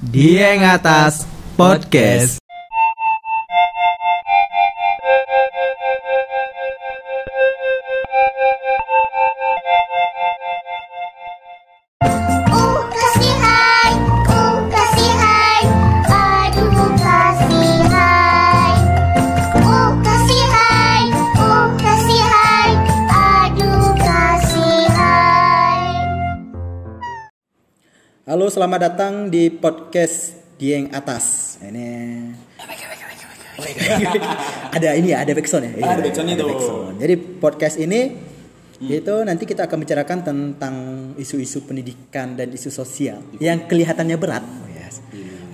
Dieng Atas Podcast. Selamat datang di podcast Dieng Atas. Ini ada ini ya, ada backsound ya. Ada backsound itu. backsound. Jadi podcast ini itu nanti kita akan bicarakan tentang isu-isu pendidikan dan isu sosial yang kelihatannya berat. Oh, yes.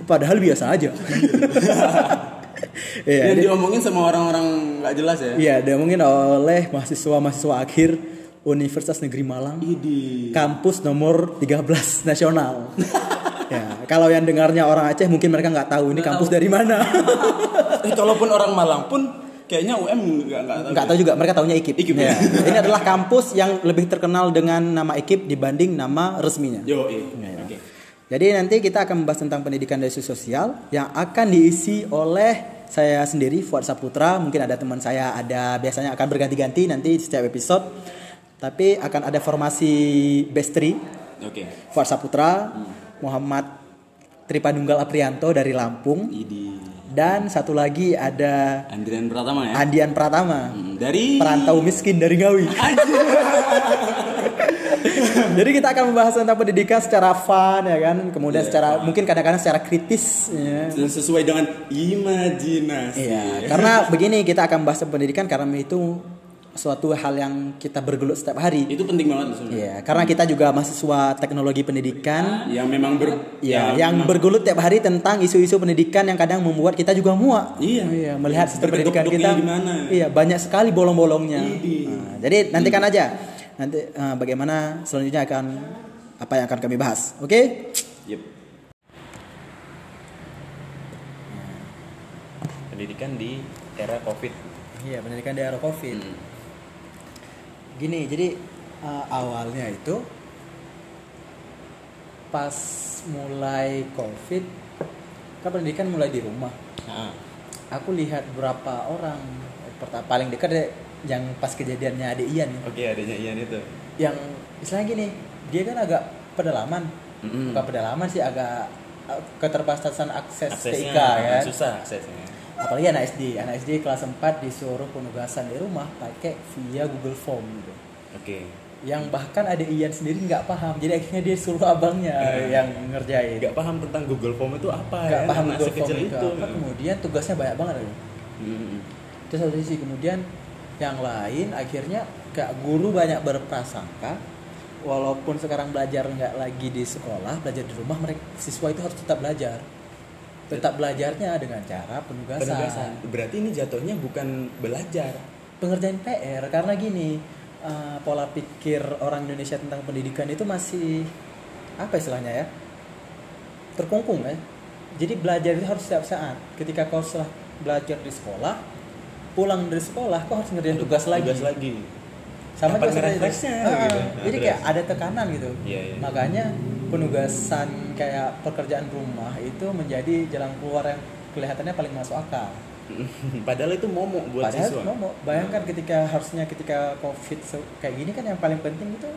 Padahal biasa aja. Iya, Yang jadi- diomongin sama orang-orang nggak jelas ya. Iya, diomongin oleh mahasiswa-mahasiswa akhir Universitas Negeri Malang. Idi. Kampus nomor 13 nasional. ya, kalau yang dengarnya orang Aceh mungkin mereka nggak tahu ini kampus dari mana. Eh kalaupun orang Malang pun kayaknya UM nggak nggak tahu. nggak tahu juga, mereka tahunya IKIP. IKIP. Ya. ini adalah kampus yang lebih terkenal dengan nama IKIP dibanding nama resminya. Yo, iya. Oke. Jadi nanti kita akan membahas tentang pendidikan dan isu sosial yang akan diisi oleh saya sendiri Fuad Saputra, mungkin ada teman saya, ada biasanya akan berganti-ganti nanti setiap episode. Tapi akan ada formasi bestri Oke. Fuad Saputra, Muhammad Tripanunggal Aprianto dari Lampung Idi. dan satu lagi ada Andrian Pratama ya. Andian Pratama, Hmm, dari perantau miskin dari Ngawi. Jadi kita akan membahas tentang pendidikan secara fun ya kan, kemudian Iya, secara mungkin kadang-kadang secara kritis ya. dan sesuai dengan imajinasi. Iya, karena begini kita akan bahas pendidikan karena itu suatu hal yang kita bergelut setiap hari. itu penting banget sebenarnya. Iya, karena kita juga mahasiswa teknologi pendidikan. Yang memang ber Ya, yang bergelut tiap hari tentang isu-isu pendidikan yang kadang membuat kita juga muak. Iya. melihat sistem pendidikan kita. gimana. Iya, banyak sekali bolong-bolongnya. Idi. Nah, jadi nantikan aja. Nanti eh, bagaimana selanjutnya akan apa yang akan kami bahas. Oke? Yep. pendidikan di era covid Iya, pendidikan di era Covid. Hmm. Gini, jadi eh, awalnya itu pas mulai Covid kan pendidikan mulai di rumah. Nah, Aku lihat berapa orang pertama paling dekat deh yang pas kejadiannya adik Ian nih. oke adanya Ian itu yang istilahnya gini dia kan agak pedalaman Mm-mm. bukan pedalaman sih agak uh, keterbatasan akses aksesnya TIK kan susah aksesnya apalagi anak SD anak SD kelas 4 disuruh penugasan di rumah pakai via Google Form gitu. Oke. Yang bahkan ada Ian sendiri nggak paham. Jadi akhirnya dia suruh abangnya yang ngerjain. Nggak paham tentang Google Form itu apa nggak ya? paham anak Google Form sekecil itu apa. Kemudian tugasnya banyak banget lagi. Hmm. itu satu sisi. Kemudian yang lain akhirnya kayak guru banyak berprasangka. Walaupun sekarang belajar nggak lagi di sekolah belajar di rumah mereka siswa itu harus tetap belajar tetap belajarnya dengan cara penugasan, penugasan. Berarti ini jatuhnya bukan belajar. Pengerjaan PR karena gini eh, pola pikir orang Indonesia tentang pendidikan itu masih apa istilahnya ya terkungkung ya. Jadi belajar itu harus setiap saat. Ketika kau setelah belajar di sekolah pulang dari sekolah kau harus ngerjain tugas lagi. Tugas lagi. Sama juga seperti itu. ngerefleksnya Ah, gitu. jadi Nah, kayak ada tekanan gitu. Iya, iya. makanya penugasan kayak pekerjaan rumah itu menjadi jalan keluar yang kelihatannya paling masuk akal. Padahal itu momok buat padahal siswa. mau bayangkan ketika harusnya ketika covid kayak gini kan yang paling penting itu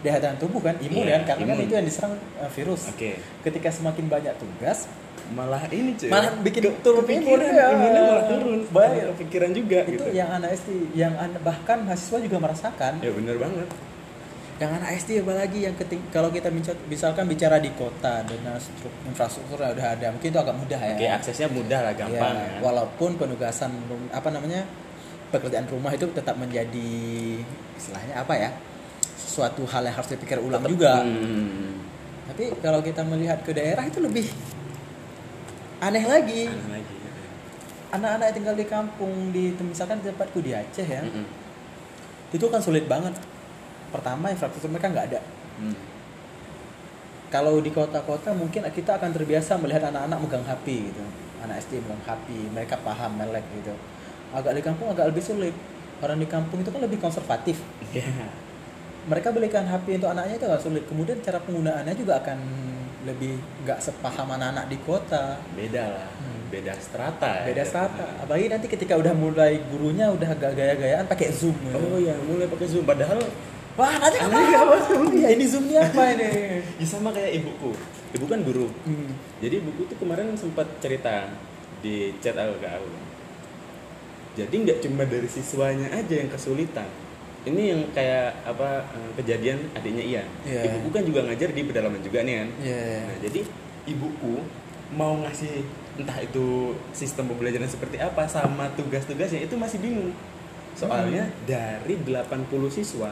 daya tahan tubuh kan imun Iya, kan karena kan imun. itu yang diserang uh, virus. Oke. Ketika semakin banyak tugas malah ini cuy. Malah bikin turun kepikiran imun, ya. imunnya malah turun. Bayang. kepikiran juga itu gitu. yang anak SD yang an- bahkan mahasiswa juga merasakan. Ya bener banget yang anak SD apalagi yang keting kalau kita misalkan bicara di kota dengan struk- infrastruktur yang udah ada mungkin itu agak mudah ya oke aksesnya mudah lah gampang Ya, ya. walaupun penugasan apa namanya pekerjaan rumah itu tetap menjadi istilahnya apa ya suatu hal yang harus dipikir ulang juga Hmm. tapi kalau kita melihat ke daerah itu lebih aneh lagi Aneh lagi anak-anak yang tinggal di kampung di misalkan di tempatku di Aceh ya Mm-mm. itu kan sulit banget pertama infrastruktur mereka nggak ada Hmm. kalau di kota-kota mungkin kita akan terbiasa melihat anak-anak megang HP gitu anak SD megang HP mereka paham melek gitu agak di kampung agak lebih sulit orang di kampung itu kan lebih konservatif ya mereka belikan HP untuk anaknya itu agak sulit kemudian cara penggunaannya juga akan lebih nggak sepaham anak-anak di kota Beda lah. Beda strata. ya. Hmm. beda strata apalagi nanti ketika udah mulai gurunya udah agak gaya-gayaan pakai zoom ya. Oh iya, mulai pakai Zoom padahal wah Aneh apa ya ini zoomnya apa ini ya sama kayak ibuku. Ibu kan guru. Hmm. Jadi ibuku tuh kemarin sempat cerita di chat aku ke aku. Jadi nggak cuma dari siswanya aja yang kesulitan. Ini yang kayak apa eh, kejadian adiknya Ian. Iya. Ibuku kan juga ngajar di pedalaman juga nih kan. Iya. Nah, jadi ibuku mau ngasih entah itu sistem pembelajaran seperti apa sama tugas-tugasnya itu masih bingung. Soalnya Hmm. dari 80 siswa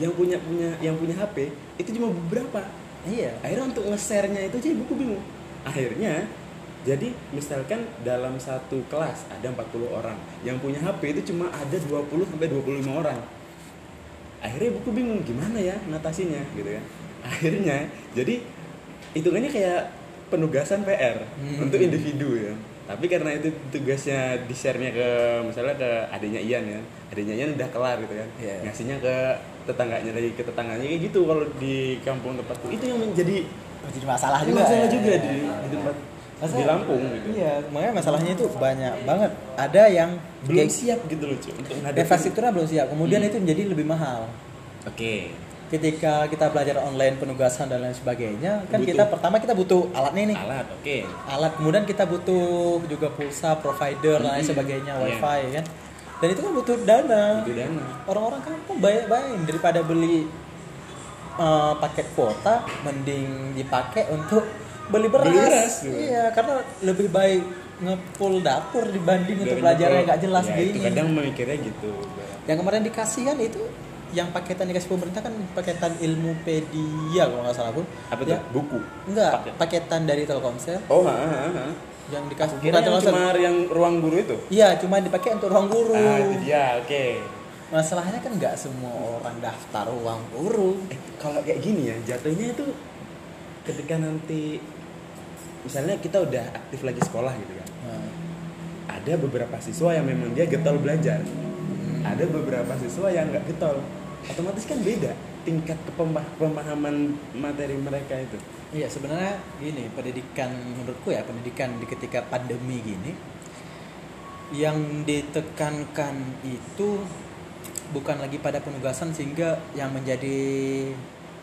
yang punya punya yang punya HP itu cuma beberapa. Iya. Akhirnya untuk nge-share-nya itu aja ibuku bingung. Akhirnya jadi misalkan dalam satu kelas ada 40 orang yang punya HP itu cuma ada 20 sampai 25 orang. Akhirnya ibuku bingung gimana ya natasinya gitu kan. Akhirnya jadi hitungannya kayak penugasan PR Hmm. untuk individu ya. Tapi karena itu tugasnya di share-nya ke misalnya ke adiknya Ian ya. Adiknya Ian udah kelar gitu kan. Iya. ngasihnya ke tetangganya lagi ke tetangganya kayak gitu kalau di kampung tempatku. Itu yang menjadi Oh, jadi masalah juga masalah ya. juga di, di tempat Masa- di Lampung gitu. iya makanya masalahnya itu banyak banget. Ada yang belum kayak siap gitu loh cuy untuk infrastrukturnya belum siap. Kemudian Hmm. itu menjadi lebih mahal. Oke. Ketika kita belajar online penugasan dan lain sebagainya kan Butuh. kita pertama kita butuh alatnya nih alat oke. Alat. Kemudian kita butuh juga pulsa provider dan lain Mm-mm. sebagainya Iya. wifi kan dan itu kan butuh dana. Itu dana. Orang-orang kampung bayar bayar daripada beli eh, paket kuota mending dipakai untuk beli beras, Beli beras, iya karena lebih baik ngepul dapur dibanding untuk belajar yang nggak jelas ya, gini. itu kadang memikirnya gitu. Yang kemarin dikasih kan itu yang paketan dikasih pemerintah kan paketan ilmu pedia kalau nggak salah pun. Apa tuh? Ya, buku? Enggak Paket. paketan dari Telkomsel. Oh ha, ha, ha. Yang dikasih kira yang Telkomsel. cuma yang ruang guru itu? Iya cuma dipakai untuk ruang guru. Ah itu dia oke. Masalahnya kan nggak semua orang daftar ruang guru. Eh kalau kayak gini ya jatuhnya itu ketika nanti misalnya kita udah aktif lagi sekolah gitu kan. Nah, ada beberapa siswa yang memang dia getol belajar. Hmm. ada beberapa siswa yang nggak getol. Otomatis kan beda tingkat pemahaman materi mereka itu Iya sebenarnya gini pendidikan menurutku ya pendidikan di ketika pandemi gini yang ditekankan itu bukan lagi pada penugasan sehingga yang menjadi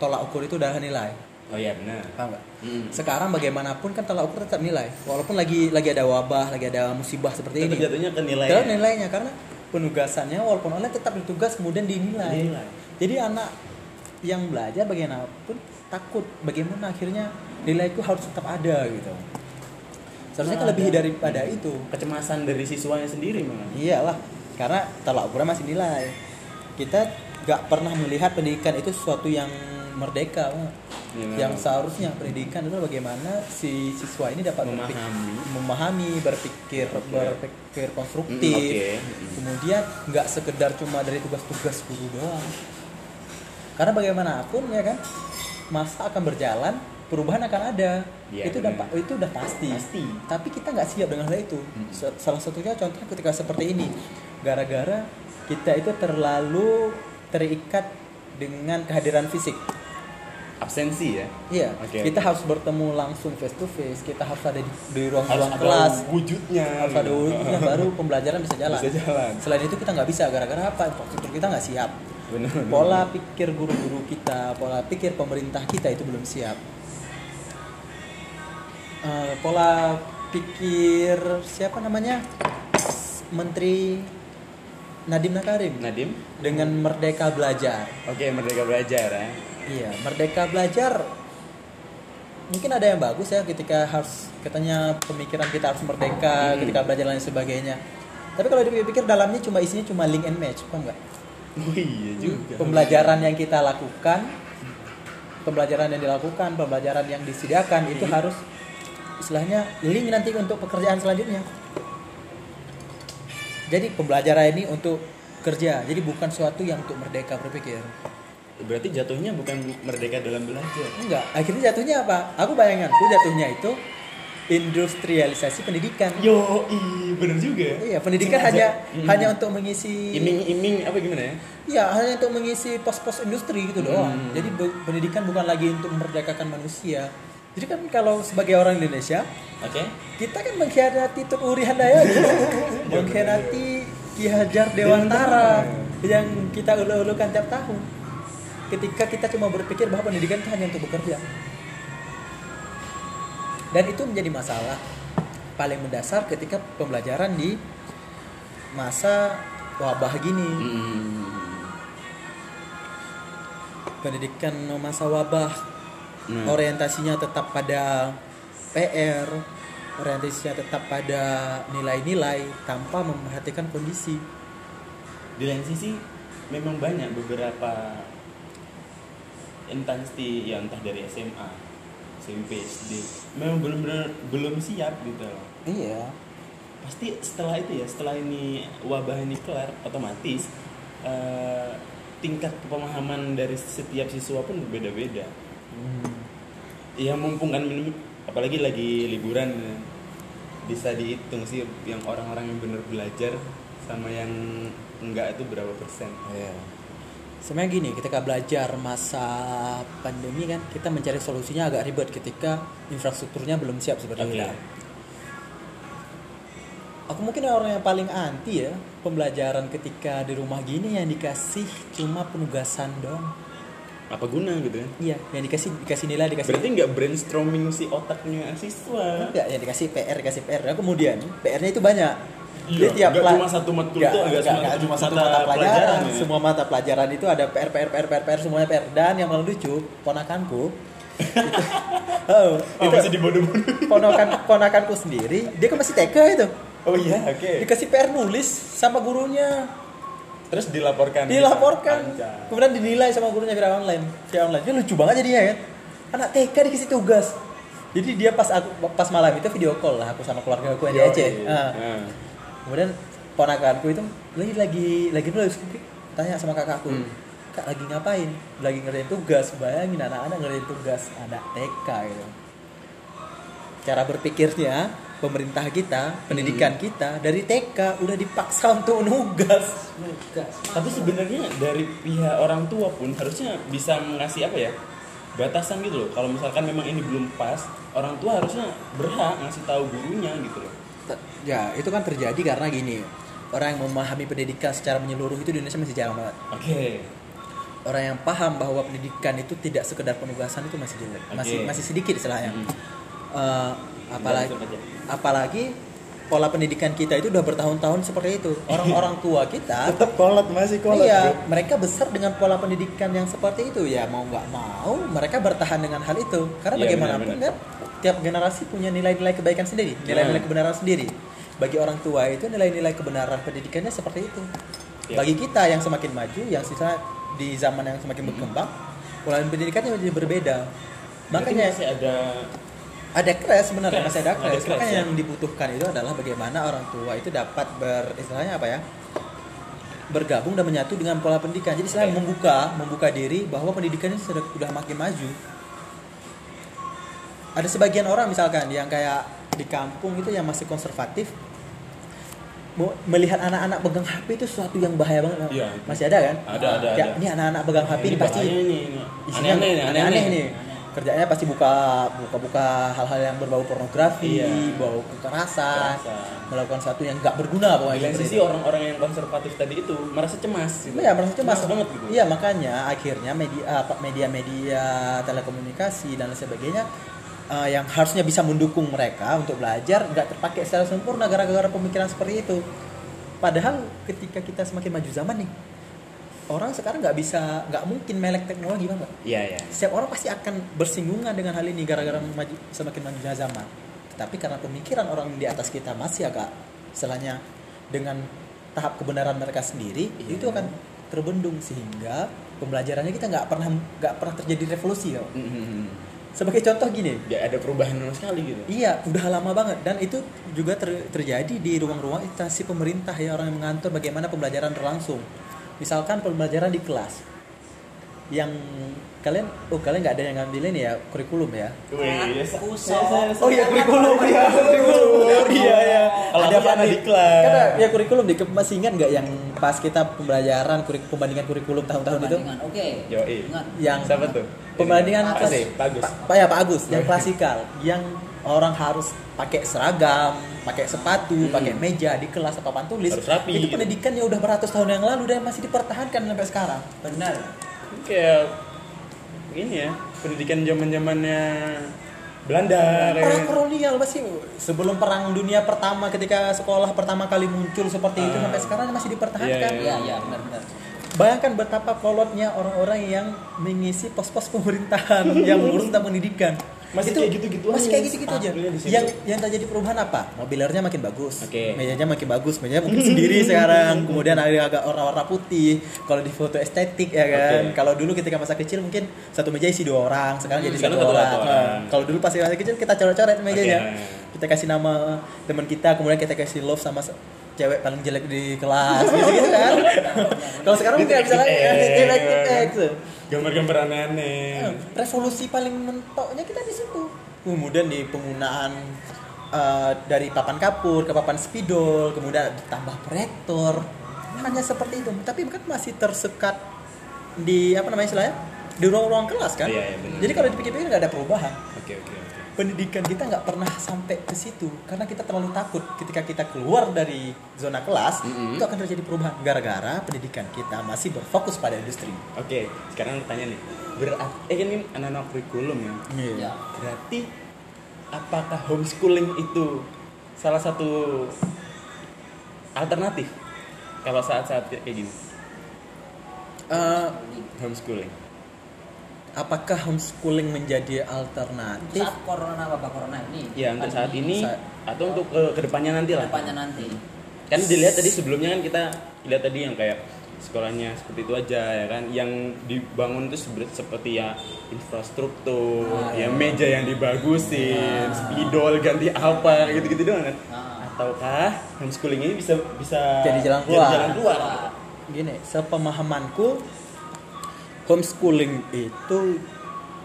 tolak ukur itu adalah nilai oh iya benar paham nggak? Mm. Sekarang bagaimanapun kan tolak ukur tetap nilai walaupun lagi lagi ada wabah lagi ada musibah seperti Tetap ini jatuhnya ke nilai Tetap nilainya karena penugasannya walaupun online tetap ditugas kemudian dinilai. Dinilai. Jadi anak yang belajar bagaimanapun takut bagaimana akhirnya nilaiku harus tetap ada gitu. Seharusnya Nah, lebih ada. daripada itu. kecemasan dari siswanya sendiri malah Iyalah, karena tolak ukurnya masih nilai. Kita nggak pernah melihat pendidikan itu sesuatu yang merdeka. Ya, yang memang. seharusnya pendidikan adalah bagaimana si siswa ini dapat Memahami. memahami, berpikir, Oke. berpikir Mm, konstruktif. oke. Kemudian nggak sekedar cuma dari tugas-tugas guru doang. Karena bagaimanapun ya kan, masa akan berjalan, perubahan akan ada. Iya, itu udah benar. pa- itu udah pasti. Pasti. Tapi kita nggak siap dengan hal itu. Mm. Sa- Salah satunya contohnya ketika seperti ini, gara-gara kita itu terlalu terikat dengan kehadiran fisik. absensi ya Iya, Oke, kita harus bertemu langsung face to face. Kita harus ada di, di harus ruang-ruang ada kelas. wujudnya Harus ada wujudnya baru pembelajaran bisa jalan. bisa jalan Selain itu kita nggak bisa gara-gara apa? Infrastruktur kita nggak siap. Benar Pola pikir guru-guru kita, pola pikir pemerintah kita itu belum siap. Eh, pola pikir siapa namanya? Menteri Nadiem Makarim Nadim dengan Merdeka Belajar. oke merdeka belajar ya Iya, Merdeka Belajar mungkin ada yang bagus ya ketika harus katanya pemikiran kita harus merdeka Hmm. ketika belajar dan lain sebagainya. Tapi kalau dipikir dalamnya cuma isinya cuma link and match, apa enggak? Oh iya juga Pembelajaran yang kita lakukan, pembelajaran yang dilakukan, pembelajaran yang disediakan itu Hmm. harus istilahnya link nanti untuk pekerjaan selanjutnya. Jadi pembelajaran ini untuk kerja, jadi bukan suatu yang untuk merdeka berpikir. berarti jatuhnya bukan merdeka dalam belajar Enggak, akhirnya jatuhnya apa? Aku bayanganku jatuhnya itu industrialisasi pendidikan. yo i bener juga Iya, pendidikan Sengaja. hanya Mm. hanya untuk mengisi iming-iming apa gimana ya Iya, hanya untuk mengisi pos-pos industri gitu doang. Jadi pendidikan bukan lagi untuk memerdekakan manusia. Jadi kan kalau sebagai orang Indonesia, Oke. kita kan mengkhianati Tun Uri Handayani, mengkhianati Ki Hajar Dewantara yang kita ulu-ulukan tiap tahun. Ketika kita cuma berpikir bahwa pendidikan itu hanya untuk bekerja. Dan itu menjadi masalah paling mendasar ketika pembelajaran di masa wabah gini. Hmm. Pendidikan masa wabah Nah. orientasinya tetap pada PR, orientasinya tetap pada nilai-nilai tanpa memperhatikan kondisi. Di lain sisi memang banyak beberapa instansi ya entah dari SMA, SMP, SD memang benar-benar belum siap gitu loh. Iya. Pasti setelah itu ya, setelah ini wabah ini kelar otomatis eh, tingkat pemahaman dari setiap siswa pun berbeda-beda. Ya mumpung kan minim- apalagi lagi liburan bisa dihitung sih yang orang-orang yang benar belajar sama yang enggak itu berapa persen. Sebenarnya gini, ketika belajar masa pandemi kan kita mencari solusinya agak ribet ketika infrastrukturnya belum siap seperti Oke. kita. Aku mungkin orang yang paling anti ya pembelajaran ketika di rumah gini yang dikasih cuma penugasan doang. Apa guna gitu kan? Iya, yang dikasih dikasih nilai dikasih Berarti nggak brainstorming si otaknya siswa. enggak yang dikasih PR dikasih PR dan kemudian PR-nya itu banyak Iya, nggak pela- cuma satu matkul tuh, nggak nggak, cuma satu mata pelajaran, pelajaran ya. semua mata pelajaran itu ada PR PR PR PR, PR semuanya PR dan yang paling lucu ponakanku itu, oh, Oh, itu masih dibodoh-bodoh. ponakan ponakanku sendiri dia kan masih TK itu Oh iya, oke. dikasih PR nulis sama gurunya Terus dilaporkan. dilaporkan Anjay. kemudian dinilai sama gurunya via online via online dia lucu banget jadinya kan anak TK dikasih tugas jadi dia pas aku pas malam itu video call lah aku sama keluarga aku yang di. Aceh Ah. Nah. Kemudian ponakanku itu lagi lagi lagi nulis tanya sama kakakku Hmm. kak lagi ngapain lagi ngerjain tugas bayangin anak-anak ngerjain tugas anak TK gitu cara berpikirnya pemerintah kita pendidikan Hmm. kita dari TK udah dipaksa untuk nugas nugas Tapi sebenarnya dari pihak orang tua pun harusnya bisa ngasih apa ya? Batasan gitu loh. Kalau misalkan memang ini belum pas, orang tua harusnya berhak ngasih tahu gurunya gitu loh. Ya itu kan terjadi karena gini orang yang memahami pendidikan secara menyeluruh itu di Indonesia masih jarang banget Oke. orang yang paham bahwa pendidikan itu tidak sekedar penugasan itu masih jelek masih Oke. masih sedikit istilahnya Mhm. Eh, apalagi Langsung aja. apalagi pola pendidikan kita itu udah bertahun-tahun seperti itu orang-orang tua kita Tetap kolot masih iya mereka besar dengan pola pendidikan yang seperti itu ya mau nggak mau mereka bertahan dengan hal itu karena Iya, bagaimanapun kan tiap generasi punya nilai-nilai kebaikan sendiri nilai-nilai Nah. kebenaran sendiri bagi orang tua itu nilai-nilai kebenaran pendidikannya seperti itu Iya. bagi kita yang semakin maju yang sisa di zaman yang semakin berkembang pola pendidikannya menjadi berbeda Makanya masih ada ada crash sebenarnya masih ada ada crash. crash, Makanya ya. yang dibutuhkan itu adalah bagaimana orang tua itu dapat ber istilahnya apa ya? bergabung dan menyatu dengan pola pendidikan. Jadi selain Oke. membuka membuka diri bahwa pendidikan ini sudah sudah makin maju. Ada sebagian orang misalkan yang kayak di kampung itu yang masih konservatif melihat anak-anak pegang HP itu sesuatu yang bahaya banget. Iya. Masih ada kan? Ada, ada, Ya, ada. Ini anak-anak pegang HP ini, pasti ini. isinya aneh-aneh nih, aneh-aneh nih kerjanya pasti buka buka buka hal-hal yang berbau pornografi Iya. bau kekerasan Kekerasan. melakukan sesuatu yang nggak berguna Di pokoknya lain seperti sisi orang-orang yang konservatif tadi itu merasa cemas gitu. Iya merasa cemas banget gitu. Iya makanya akhirnya media media-media telekomunikasi dan lain sebagainya eh, yang harusnya bisa mendukung mereka untuk belajar nggak terpakai secara sempurna gara-gara pemikiran seperti itu. Padahal ketika kita semakin maju zaman nih orang sekarang nggak bisa nggak mungkin melek teknologi bang Iya, iya. setiap orang pasti akan bersinggungan dengan hal ini gara-gara maju, semakin majunya zaman. Tapi karena pemikiran orang di atas kita masih agak istilahnya dengan tahap kebenaran mereka sendiri Iya. itu akan terbendung sehingga pembelajarannya kita nggak pernah nggak pernah terjadi revolusi kok. Mhm. Sebagai contoh gini, Nggak ada perubahan sama sekali gitu. Iya, udah lama banget dan itu juga ter- terjadi di ruang-ruang instansi pemerintah ya orang yang mengatur bagaimana pembelajaran berlangsung. Misalkan pembelajaran di kelas. yang kalian oh kalian nggak ada yang ngambil ini ya kurikulum ya Wih, Pusok. Oh iya kurikulum iya kurikulum iya ya. Kalau Ada apa nih? diklat. Karena ya kurikulum di masih ingat nggak yang pas kita pembelajaran kurik pembandingan kurikulum tahun-tahun itu. Oke. Yoi. Ingat. yang Siapa tuh? Pembandingan Apa kelas- sih? Bagus. Pak ya Pak Agus yang klasikal yang orang harus pakai seragam, pakai sepatu, pakai meja di kelas apa papan tulis. Harus rapi, Itu gitu. pendidikan yang udah beratus tahun yang lalu dan masih dipertahankan sampai sekarang. Benar. Kayak ini ya, pendidikan zaman-zamannya Belanda Perang kayak. kolonial masih sebelum perang dunia pertama ketika sekolah pertama kali muncul seperti itu Ah. sampai sekarang masih dipertahankan. Iya, Iya, iya, benar-benar. Bayangkan betapa kolotnya orang-orang yang mengisi pos-pos pemerintahan yang mengurus tentang pendidikan. Masih kayak gitu-gitu Masih aja. kayak gitu-gitu aja. Stabilnya di situ. Yang yang terjadi perubahan apa? Mobilernya makin bagus. Oke. Mejanya makin bagus. Mejanya mungkin sendiri sekarang. Kemudian ada agak warna-warna putih. Kalau di foto estetik ya kan. Oke. Kalau dulu ketika masa kecil mungkin satu meja isi dua orang. Sekarang jadi sekarang satu orang. orang. Nah, Kalau dulu pas masih kecil kita coret-coret mejanya. Oke. Kita kasih nama teman kita. Kemudian kita kasih love sama cewek paling jelek di kelas gitu, -gitu kan. Kalau sekarang mungkin bisa lagi ya. Gambar-gambar aneh-aneh. Nah, revolusi paling mentoknya kita di situ. Kemudian di penggunaan eh, dari papan kapur ke papan spidol, kemudian ditambah proyektor. Hanya seperti itu. Tapi kan masih tersekat di apa namanya istilahnya? Di ruang-ruang kelas kan. Iya, iya, benar. Jadi kalau dipikir-pikir nggak ada perubahan. Oke, oke, oke. Pendidikan kita nggak pernah sampai ke situ karena kita terlalu takut ketika kita keluar dari zona kelas Mm-mm. itu akan terjadi perubahan gara-gara pendidikan kita masih berfokus pada industri. Oke, sekarang aku tanya nih. Berarti eh kan ini anak-anak kurikulum ya. Ya. Berarti apakah homeschooling itu salah satu alternatif kalau saat-saat kayak gini? Eh, Homeschooling. Apakah homeschooling menjadi alternatif? Saat corona wabah corona ini. Ya untuk saat ini Saat- atau untuk ke ke depannya nanti lah. depannya nanti. Kan dilihat tadi sebelumnya kan kita lihat tadi yang kayak sekolahnya seperti itu aja ya kan yang dibangun itu seperti ya infrastruktur ya meja yang dibagusin spidol ganti apa gitu-gitu doang kan Ah. ataukah homeschooling ini bisa bisa Jadi jalan keluar. jalan keluar Gini, sepemahamanku homeschooling itu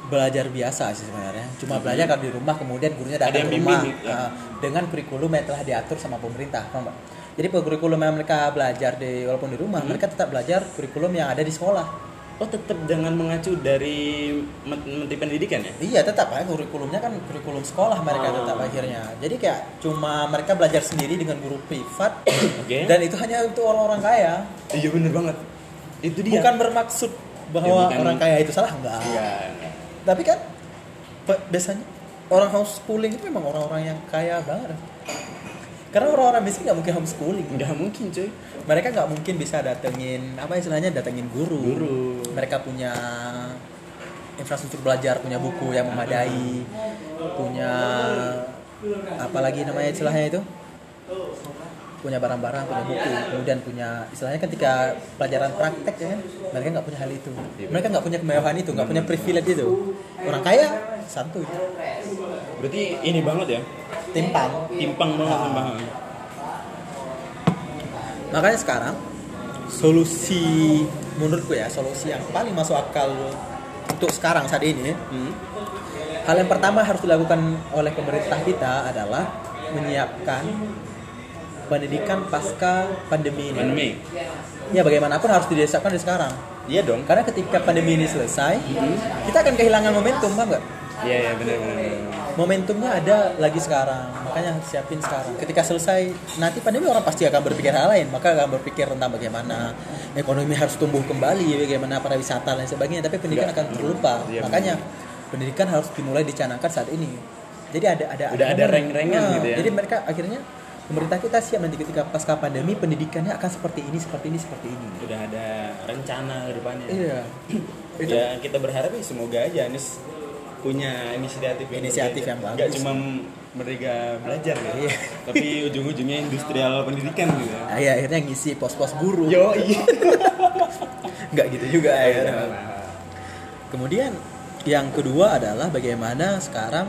belajar biasa sih sebenarnya. Cuma belajar kalau di rumah kemudian gurunya datang ke rumah bimbing, ya. eh, dengan kurikulum yang telah diatur sama pemerintah, paham? Jadi kurikulum yang mereka belajar di walaupun di rumah, mereka tetap belajar kurikulum yang ada di sekolah. oh tetap jangan mengacu dari men- menteri pendidikan ya Iya tetap ya kurikulumnya kan kurikulum sekolah mereka Oh. tetap akhirnya. Jadi kayak cuma mereka belajar sendiri dengan guru privat Oke. dan itu hanya untuk orang-orang kaya. iya bener banget itu dia Bukan bermaksud bahwa Ya, bukan- orang kaya itu salah enggak. Iya. Tapi kan biasanya orang homeschooling itu memang orang-orang yang kaya banget. Karena orang-orang miskin nggak mungkin homeschooling. nggak mungkin cuy Mereka nggak mungkin bisa datengin apa istilahnya datengin guru. Guru. Mereka punya infrastruktur belajar, punya buku yang memadai, punya apalagi namanya istilahnya itu punya barang-barang, punya buku, kemudian punya istilahnya ketika pelajaran praktek ya kan, mereka nggak punya hal itu, mereka nggak punya kemewahan itu, nggak punya privilege itu. Orang kaya santuy, berarti ini banget ya timpang. timpang banget timpang Makanya sekarang solusi menurutku ya solusi yang paling masuk akal untuk sekarang saat ini hmm. hal yang pertama harus dilakukan oleh pemerintah kita adalah menyiapkan pendidikan pasca pandemi ini. pandemi Ya bagaimanapun harus didesakkan dari sekarang. iya dong Karena ketika pandemi ini selesai, kita akan kehilangan momentum, paham nggak? iya iya benar benar. Momentumnya ada lagi sekarang, makanya siapin sekarang. Ketika selesai, nanti pandemi orang pasti akan berpikir hal lain, maka akan berpikir tentang bagaimana ekonomi harus tumbuh kembali, bagaimana pariwisata dan sebagainya. Tapi pendidikan Nggak. akan terlupa, Iya, makanya pendidikan harus dimulai dicanangkan saat ini. Jadi ada ada Udah ada momen. reng-rengan Nah, gitu ya. Jadi mereka akhirnya pemerintah kita siap nanti ketika pasca pandemi pendidikannya akan seperti ini, seperti ini, seperti ini. udah ada rencana ke depannya Iya. Ya kita berharap ya semoga aja Anies punya inisiatif yang Inisiatif yang bagus. Nggak cuma mereka belajar ya Iya. tapi ujung-ujungnya industrial pendidikan gitu Nah, ya akhirnya ngisi pos-pos guru. yo iya Nggak gitu juga ya. Iya. Kemudian yang kedua adalah bagaimana sekarang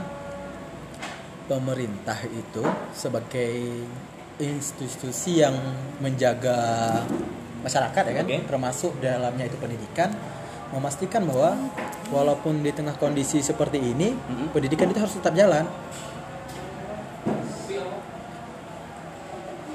pemerintah itu sebagai institusi yang menjaga masyarakat ya kan, Oke. termasuk dalamnya itu pendidikan memastikan bahwa walaupun di tengah kondisi seperti ini pendidikan itu harus tetap jalan.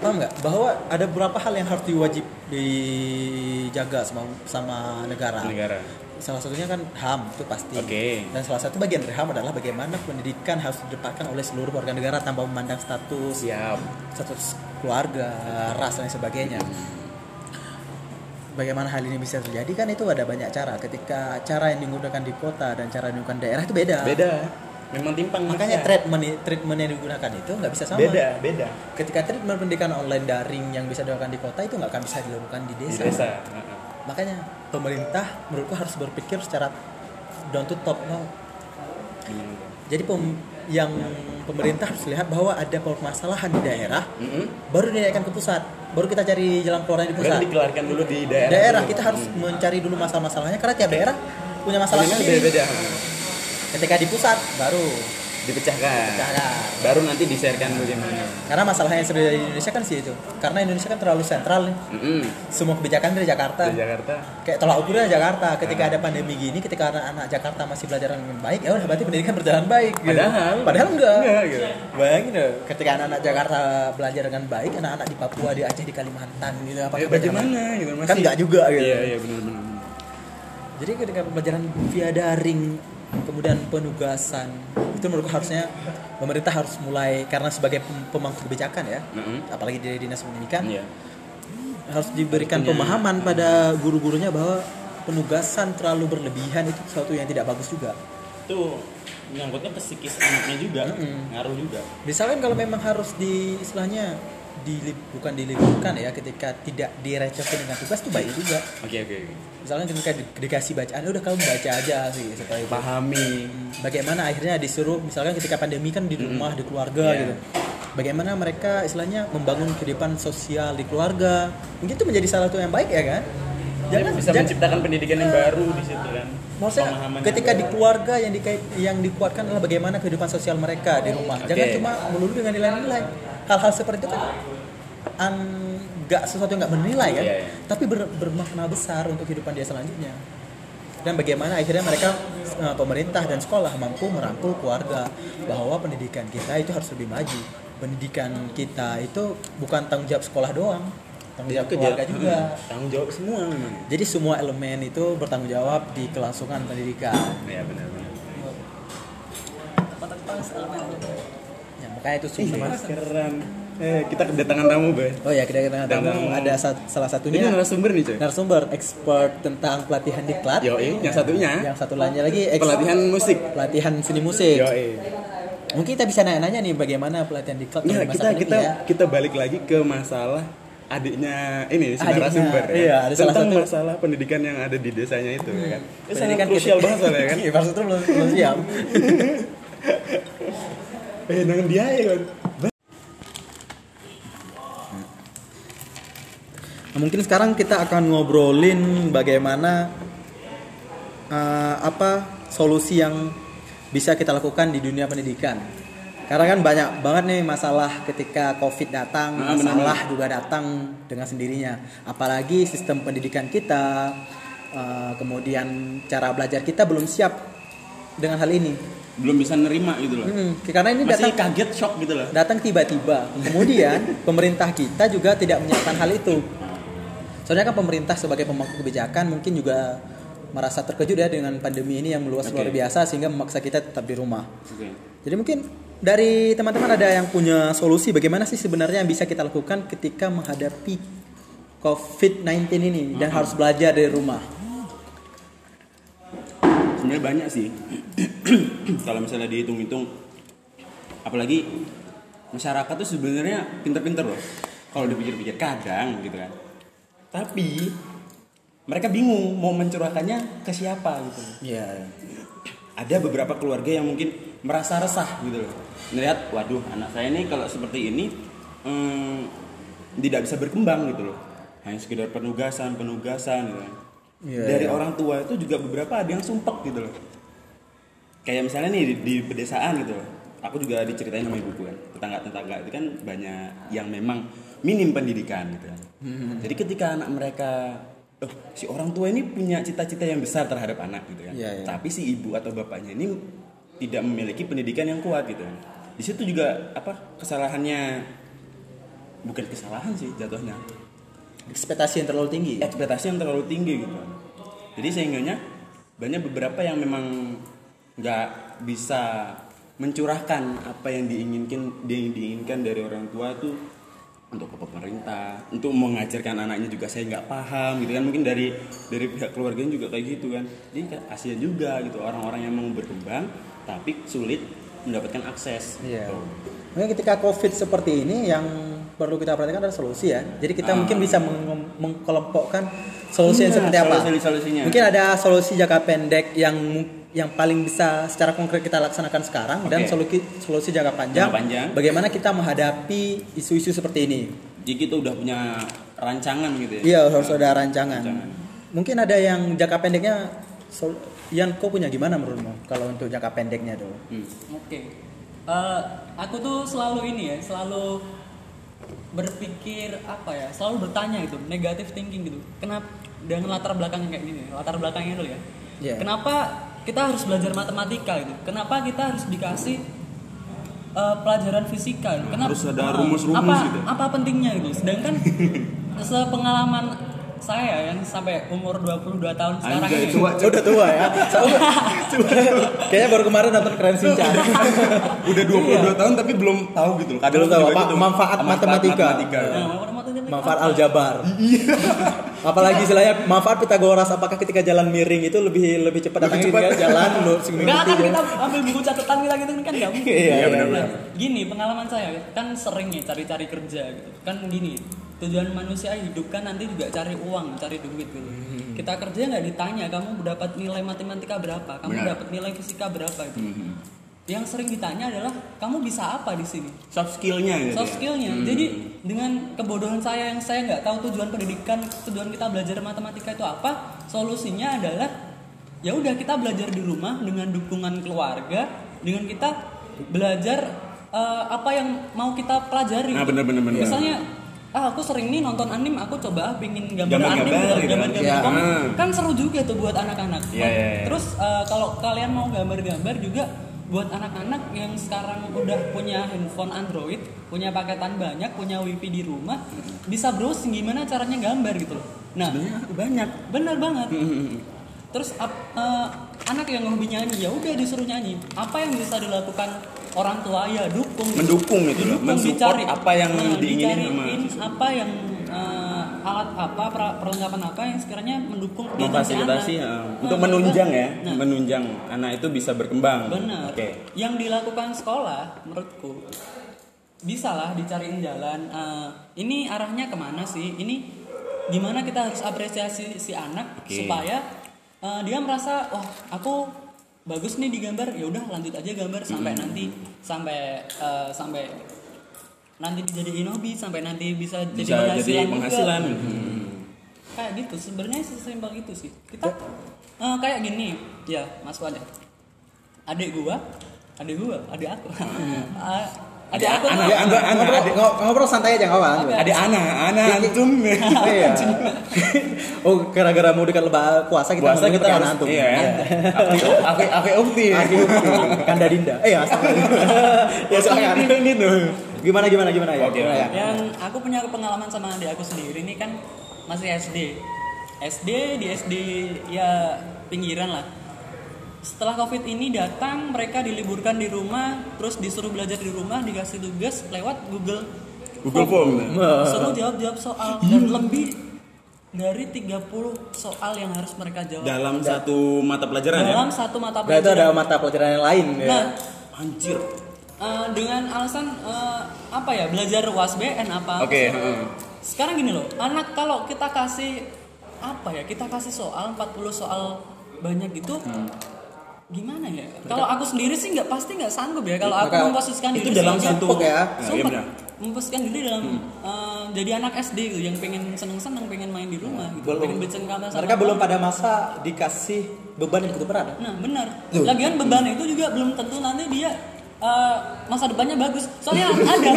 Paham nggak? Bahwa ada beberapa hal yang harus diwajib dijaga sama sama negara. Negara salah satunya kan HAM itu pasti. Oke. dan salah satu bagian dari HAM adalah bagaimana pendidikan harus didapatkan oleh seluruh warga negara tanpa memandang status siap. status keluarga ras dan sebagainya. Bagaimana hal ini bisa terjadi? Kan itu ada banyak cara. Ketika cara yang digunakan di kota dan cara yang digunakan di daerah itu beda. Beda. Memang timpang makanya treatment treatment yang digunakan itu nggak bisa sama. Beda beda. Ketika treatment pendidikan online daring yang bisa dilakukan di kota itu nggak akan bisa dilakukan di di desa, desa Heeh. makanya pemerintah menurutku harus berpikir secara down to top no. Jadi pem- yang pemerintah harus lihat bahwa ada permasalahan di daerah Mm-mm. baru dinaikkan ke pusat baru kita cari jalan keluarnya di pusat. Berarti dikeluarkan dulu di daerah daerah dulu. kita harus mencari dulu masalah-masalahnya karena tiap daerah punya masalah Masalahnya sendiri. beda-beda ketika di pusat baru dipecahkan. Dipecahkan. baru nanti di-sharekan bagaimana. Karena masalahnya yang sebenarnya di Indonesia kan sih itu. Karena Indonesia kan terlalu sentral nih. Mm-mm. semua kebijakan dari Jakarta. Di Jakarta. Kayak tolak ukurnya Jakarta. Ketika ada pandemi gini ketika anak-anak Jakarta masih belajar dengan baik ya udah berarti pendidikan berjalan baik gitu. Padahal. Padahal enggak, enggak, gitu. bayangin deh ketika anak-anak Jakarta belajar dengan baik anak-anak di Papua di Aceh di Kalimantan gitu apa Ya, bagaimana gitu kan enggak juga gitu. Iya iya benar-benar jadi ketika pembelajaran via daring kemudian penugasan. Itu menurutku harusnya pemerintah harus mulai karena sebagai pem- pemangku kebijakan ya Mm-mm. apalagi dari dinas pendidikan iya. harus diberikan Punya- pemahaman pada guru-gurunya bahwa penugasan terlalu berlebihan itu sesuatu yang tidak bagus juga. itu menyangkutnya ke psikis anaknya juga ngaruh juga. Misalkan kalau memang harus di istilahnya di bukan diliburkan ya ketika tidak direcokin dengan tugas itu baik juga. oke oke oke. Misalkan ketika di- dikasih bacaan udah kamu baca aja sih setelah itu. pahami Bagaimana akhirnya disuruh misalkan ketika pandemi kan di rumah di keluarga Iya. gitu. Bagaimana mereka istilahnya membangun kehidupan sosial di keluarga. Mungkin itu menjadi salah satu yang baik ya kan? Jangan, bisa jangan- menciptakan pendidikan yang baru di situ kan Maksudnya Pemahaman ketika di keluarga yang dikait yang dikuatkan adalah bagaimana kehidupan sosial mereka di rumah. Jangan Oke. cuma melulu dengan nilai-nilai. Hal-hal seperti itu kan an- nggak sesuatu yang nggak bernilai kan, Iya, iya. tapi ber- bermakna besar untuk kehidupan dia selanjutnya. Dan bagaimana akhirnya mereka eh, pemerintah dan sekolah mampu merangkul keluarga bahwa pendidikan kita itu harus lebih maju. Pendidikan kita itu bukan tanggung jawab sekolah doang, tanggung jawab keluarga juga. Hmm, tanggung jawab semua memang Jadi semua elemen itu bertanggung jawab di kelangsungan pendidikan. ya benar-benar Ya, makanya itu sih. keren eh kita kedatangan tamu bay Oh ya, kita kita tamu ada sa- salah ini satunya narasumber nih coy narasumber expert tentang pelatihan diklat. Yo, yang satunya Yang satu lainnya lagi ex- pelatihan musik pelatihan seni musik. Yo, Mungkin kita bisa nanya-nanya nih bagaimana pelatihan diklat dalam kita masa kita ya. kita balik lagi ke masalah adiknya ini si Adiknya, narasumber ya. iya, ada salah tentang satu- masalah pendidikan yang ada di desanya itu ya kan. Itu sangat krusial banget soalnya kan. Iya, maksudnya belum belum siap. Eh, nang dia ya kan. Nah, mungkin sekarang kita akan ngobrolin bagaimana eh, apa solusi yang bisa kita lakukan di dunia pendidikan. Karena kan banyak banget nih masalah ketika COVID datang, Ah, masalah juga datang dengan sendirinya. Apalagi sistem pendidikan kita, eh, kemudian cara belajar kita belum siap dengan hal ini. Belum bisa nerima gitu loh. Hmm, karena ini Masih datang kaget shock gitu loh. datang tiba-tiba. Kemudian pemerintah kita juga tidak menyiapkan hal itu. Soalnya kan pemerintah sebagai pemangku kebijakan mungkin juga merasa terkejut ya dengan pandemi ini yang meluas Oke. luar biasa sehingga memaksa kita tetap di rumah. Oke. Jadi mungkin dari teman-teman ada yang punya solusi bagaimana sih sebenarnya yang bisa kita lakukan ketika menghadapi COVID-19 ini dan harus belajar dari rumah. Sebenarnya banyak sih. Kalau misalnya dihitung-hitung apalagi masyarakat tuh sebenarnya pinter-pinter loh. Kalau dipikir-pikir kadang gitu kan. Tapi mereka bingung mau mencurahkannya ke siapa gitu. Iya. ada beberapa keluarga yang mungkin merasa resah gitu loh melihat waduh anak saya ini kalau seperti ini hmm, tidak bisa berkembang gitu loh hanya sekedar penugasan penugasan gitu kan. Iya, dari iya. orang tua itu juga beberapa ada yang sumpek gitu loh kayak misalnya nih di, di pedesaan gitu loh aku juga diceritain sama ibuku kan tetangga-tetangga itu kan banyak yang memang minim pendidikan gitu kan Hmm. jadi ketika anak mereka oh si orang tua ini punya cita-cita yang besar terhadap anak gitu kan Iya, iya. tapi si ibu atau bapaknya ini tidak memiliki pendidikan yang kuat gitu kan di situ juga apa kesalahannya bukan kesalahan sih jatuhnya ekspektasi yang terlalu tinggi. Ekspektasi yang terlalu tinggi gitu. Jadi sehingganya banyak beberapa yang memang nggak bisa mencurahkan apa yang diinginkan yang diinginkan dari orang tua tuh untuk ke pemerintah untuk mengajarkan anaknya juga saya nggak paham gitu kan. Mungkin dari dari pihak keluarganya juga kayak gitu kan. Jadi kasihan juga gitu orang-orang yang mau berkembang tapi sulit mendapatkan akses. Iya. gitu. Mungkin ketika COVID seperti ini yang perlu kita perhatikan adalah solusi ya. Jadi kita Ah. mungkin bisa meng- mengkelompokkan solusi yang Nah, seperti apa. solusi-solusinya. Mungkin ada solusi jangka pendek yang yang paling bisa secara konkret kita laksanakan sekarang dan Oke. solusi solusi jangka panjang. Jangka panjang. Bagaimana kita menghadapi isu-isu seperti ini? jadi kita udah punya rancangan gitu ya Iya harus ada rancangan. Rancangan. Mungkin ada yang jangka pendeknya. sol- Yan, kau punya gimana menurutmu kalau untuk jangka pendeknya tuh? Hmm. Oke. Eh, aku tuh selalu ini ya, selalu berpikir apa ya, selalu bertanya gitu, negative thinking gitu. Kenapa dengan latar belakang kayak gini, latar belakangnya dulu ya. Iya. Kenapa kita harus belajar matematika gitu? Kenapa kita harus dikasih eh, pelajaran fisika? gitu? Kenapa Harus ada rumus-rumus apa, gitu. Apa pentingnya gitu? Sedangkan sepengalaman saya yang sampai umur 22 tahun sekarang Anjay, ini. tua, udah tua ya. Kayaknya baru kemarin nonton keren Shinchan. udah 22 tahun tapi belum tahu gitu loh. Belum tahu apa manfaat matematika. Matematika- manfaat aljabar. Apalagi istilahnya manfaat Pitagoras apakah ketika jalan miring itu lebih lebih cepat datangnya cepat. jalan lu seminggu Enggak kan tiga. kita ambil buku catatan kita gitu kan enggak mungkin. Iya, iya, benar-benar. Nah, Gini pengalaman saya kan sering ya cari-cari kerja gitu. Kan gini tujuan manusia hidup kan nanti juga cari uang, cari duit gitu. Hmm. Kita kerja nggak ditanya kamu dapat nilai matematika berapa, kamu dapat nilai fisika berapa gitu. Mhm. Yang sering ditanya adalah kamu bisa apa di sini? Soft skillnya gitu. soft ya. skillnya. Hmm. Jadi dengan kebodohan saya yang saya nggak tahu tujuan pendidikan, tujuan kita belajar matematika itu apa, solusinya adalah ya udah kita belajar di rumah dengan dukungan keluarga, dengan kita belajar eh, apa yang mau kita pelajari. Nah, bener, bener, bener. Misalnya ah aku sering nih nonton anime aku coba ah, pingin gambar anime gitu. gambar-gambar Iya. komik. Hmm. kan seru juga tuh buat anak-anak Iya, iya, iya. terus eh, kalau kalian mau gambar-gambar juga buat anak-anak yang sekarang udah punya handphone Android, punya paketan banyak, punya wifi di rumah, bisa browsing gimana caranya gambar gitu loh. Nah, Sebenarnya banyak. benar banget. Mhm. Terus ap- eh, anak yang hobi nyanyi ya udah disuruh nyanyi. Apa yang bisa dilakukan orang tua ya dukung. Mendukung gitu loh, mensupport dicari. apa yang Nah, diinginin sama apa yang eh, alat apa per- perlengkapan apa yang sekiranya mendukung memfasilitasi ya, Nah, untuk menunjang ya, Nah, menunjang anak itu bisa berkembang. Benar. Oke. Yang dilakukan sekolah menurutku bisa lah dicariin jalan. eh, ini arahnya ke mana sih? Ini gimana kita harus apresiasi si anak Oke. supaya eh, dia merasa, oh aku bagus nih di gambar. Ya udah lanjut aja gambar sampai nanti sampai eh, sampai nanti dijadiin hobi sampai nanti bisa jadi Bisa penghasilan, jadi juga. penghasilan. Hmm. Kayak gitu sebenarnya sesimpel itu sih. Kita eh, kayak gini, ya Mas Wada adik gua adik gua adik aku Ah, adik aku tuh anak, anak, anak, ngobrol, ngobrol santai aja kawan. Oke. Ada anak, anak antum. Iya. oh, gara-gara mau dekat lebar puasa kita Puasa kita harus antum. iya. Aku aku ukti. Kanda Dinda. Eh, ya, ya silakan. Ini tuh. Gimana gimana ya? Gimana ya? yang aku punya pengalaman sama adik aku sendiri ini kan masih SD SD di SD ya pinggiran lah setelah covid ini datang mereka diliburkan di rumah terus disuruh belajar di rumah dikasih tugas lewat Google Google Form. suruh jawab jawab soal dan lebih dari 30 soal yang harus mereka jawab Dalam satu mata pelajaran ya. dalam satu mata Berarti pelajaran ada mata pelajaran yang lain ya. nah Anjir. eh, dengan alasan eh, apa ya belajar UASBN apa Oke, sih? heeh. sekarang gini loh anak kalau kita kasih apa ya kita kasih soal 40 soal banyak gitu gimana ya kalau aku sendiri sih nggak pasti nggak sanggup ya kalau aku memposisikan itu diri dalam satu- ya. Iya Sumpah, benar. memposisikan diri dalam eh, jadi anak SD gitu yang pengen seneng-seneng pengen main di rumah gitu Belum. pengen bercengkrama sama Mereka belum pada masa dikasih beban yang begitu berat. ya? Nah benar. Lagian beban itu juga belum tentu nanti dia eh, masa depannya bagus. Soalnya ada.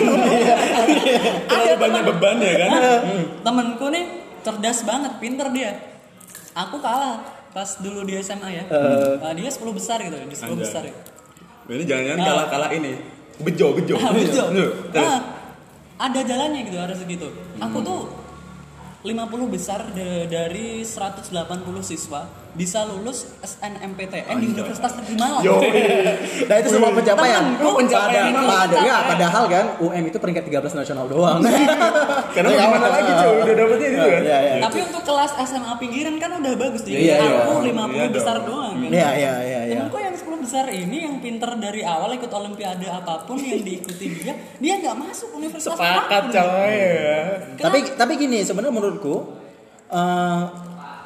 Terlalu banyak beban ya kan. Nah, temenku nih cerdas banget, pinter dia. aku kalah pas dulu di SMA ya Nah, dia 10 besar gitu di 10 Anjay. besar ya Ini jangan-jangan Nah. kalah-kalah ini. Bejo, bejo. Ah. Terus. Nah, ada jalannya gitu harus segitu. Aku tuh 50 besar de- dari 180 siswa bisa lulus SNMPTN di. Universitas Negeri Malang. Yo. Nah itu sebuah pencapaian. Temenku pencapaian. Pada, pada, ya, padahal kan UM itu peringkat 13 nasional doang. Karena mau gimana lagi, cuy? Udah dapetnya itu kan? Iya, iya. Tapi untuk kelas SMA pinggiran kan udah bagus jadi Iya, iya. aku 50 Iya besar doang kan. Iya, iya, iya, iya. Temenku yang 10 besar ini yang pinter dari awal ikut olimpiade apa pun yang diikuti dia, dia nggak masuk universitas Sepakat, coy. ya. Tapi tapi gini sebenarnya menurutku eh,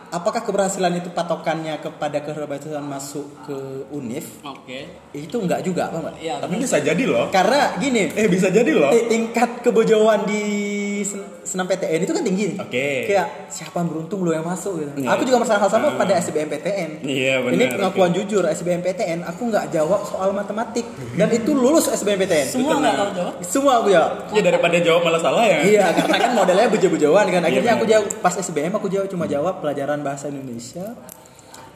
apakah keberhasilan itu patokannya kepada keberhasilan masuk ke UNIF Oke. itu enggak juga apa mbak? Iya. Tapi bisa jadi loh. Karena gini Eh, bisa jadi loh. ti- tingkat kebojoan di sen- senam PTN itu kan tinggi. Oke. Kayak siapa yang beruntung lo yang masuk gitu. Iya. Aku juga merasakan hal sama Ah. pada SBMPTN. Iya, benar. Ini pengakuan jujur SBMPTN aku nggak jawab soal matematik dan itu lulus SBMPTN. Semua nggak tahu jawab. Semua aku jawab. Ya daripada jawab malah salah ya. Iya, karena kan modelnya bejo-bejoan kan. Akhirnya Iya, aku jawab pas SBM aku jawab cuma jawab pelajaran bahasa Indonesia,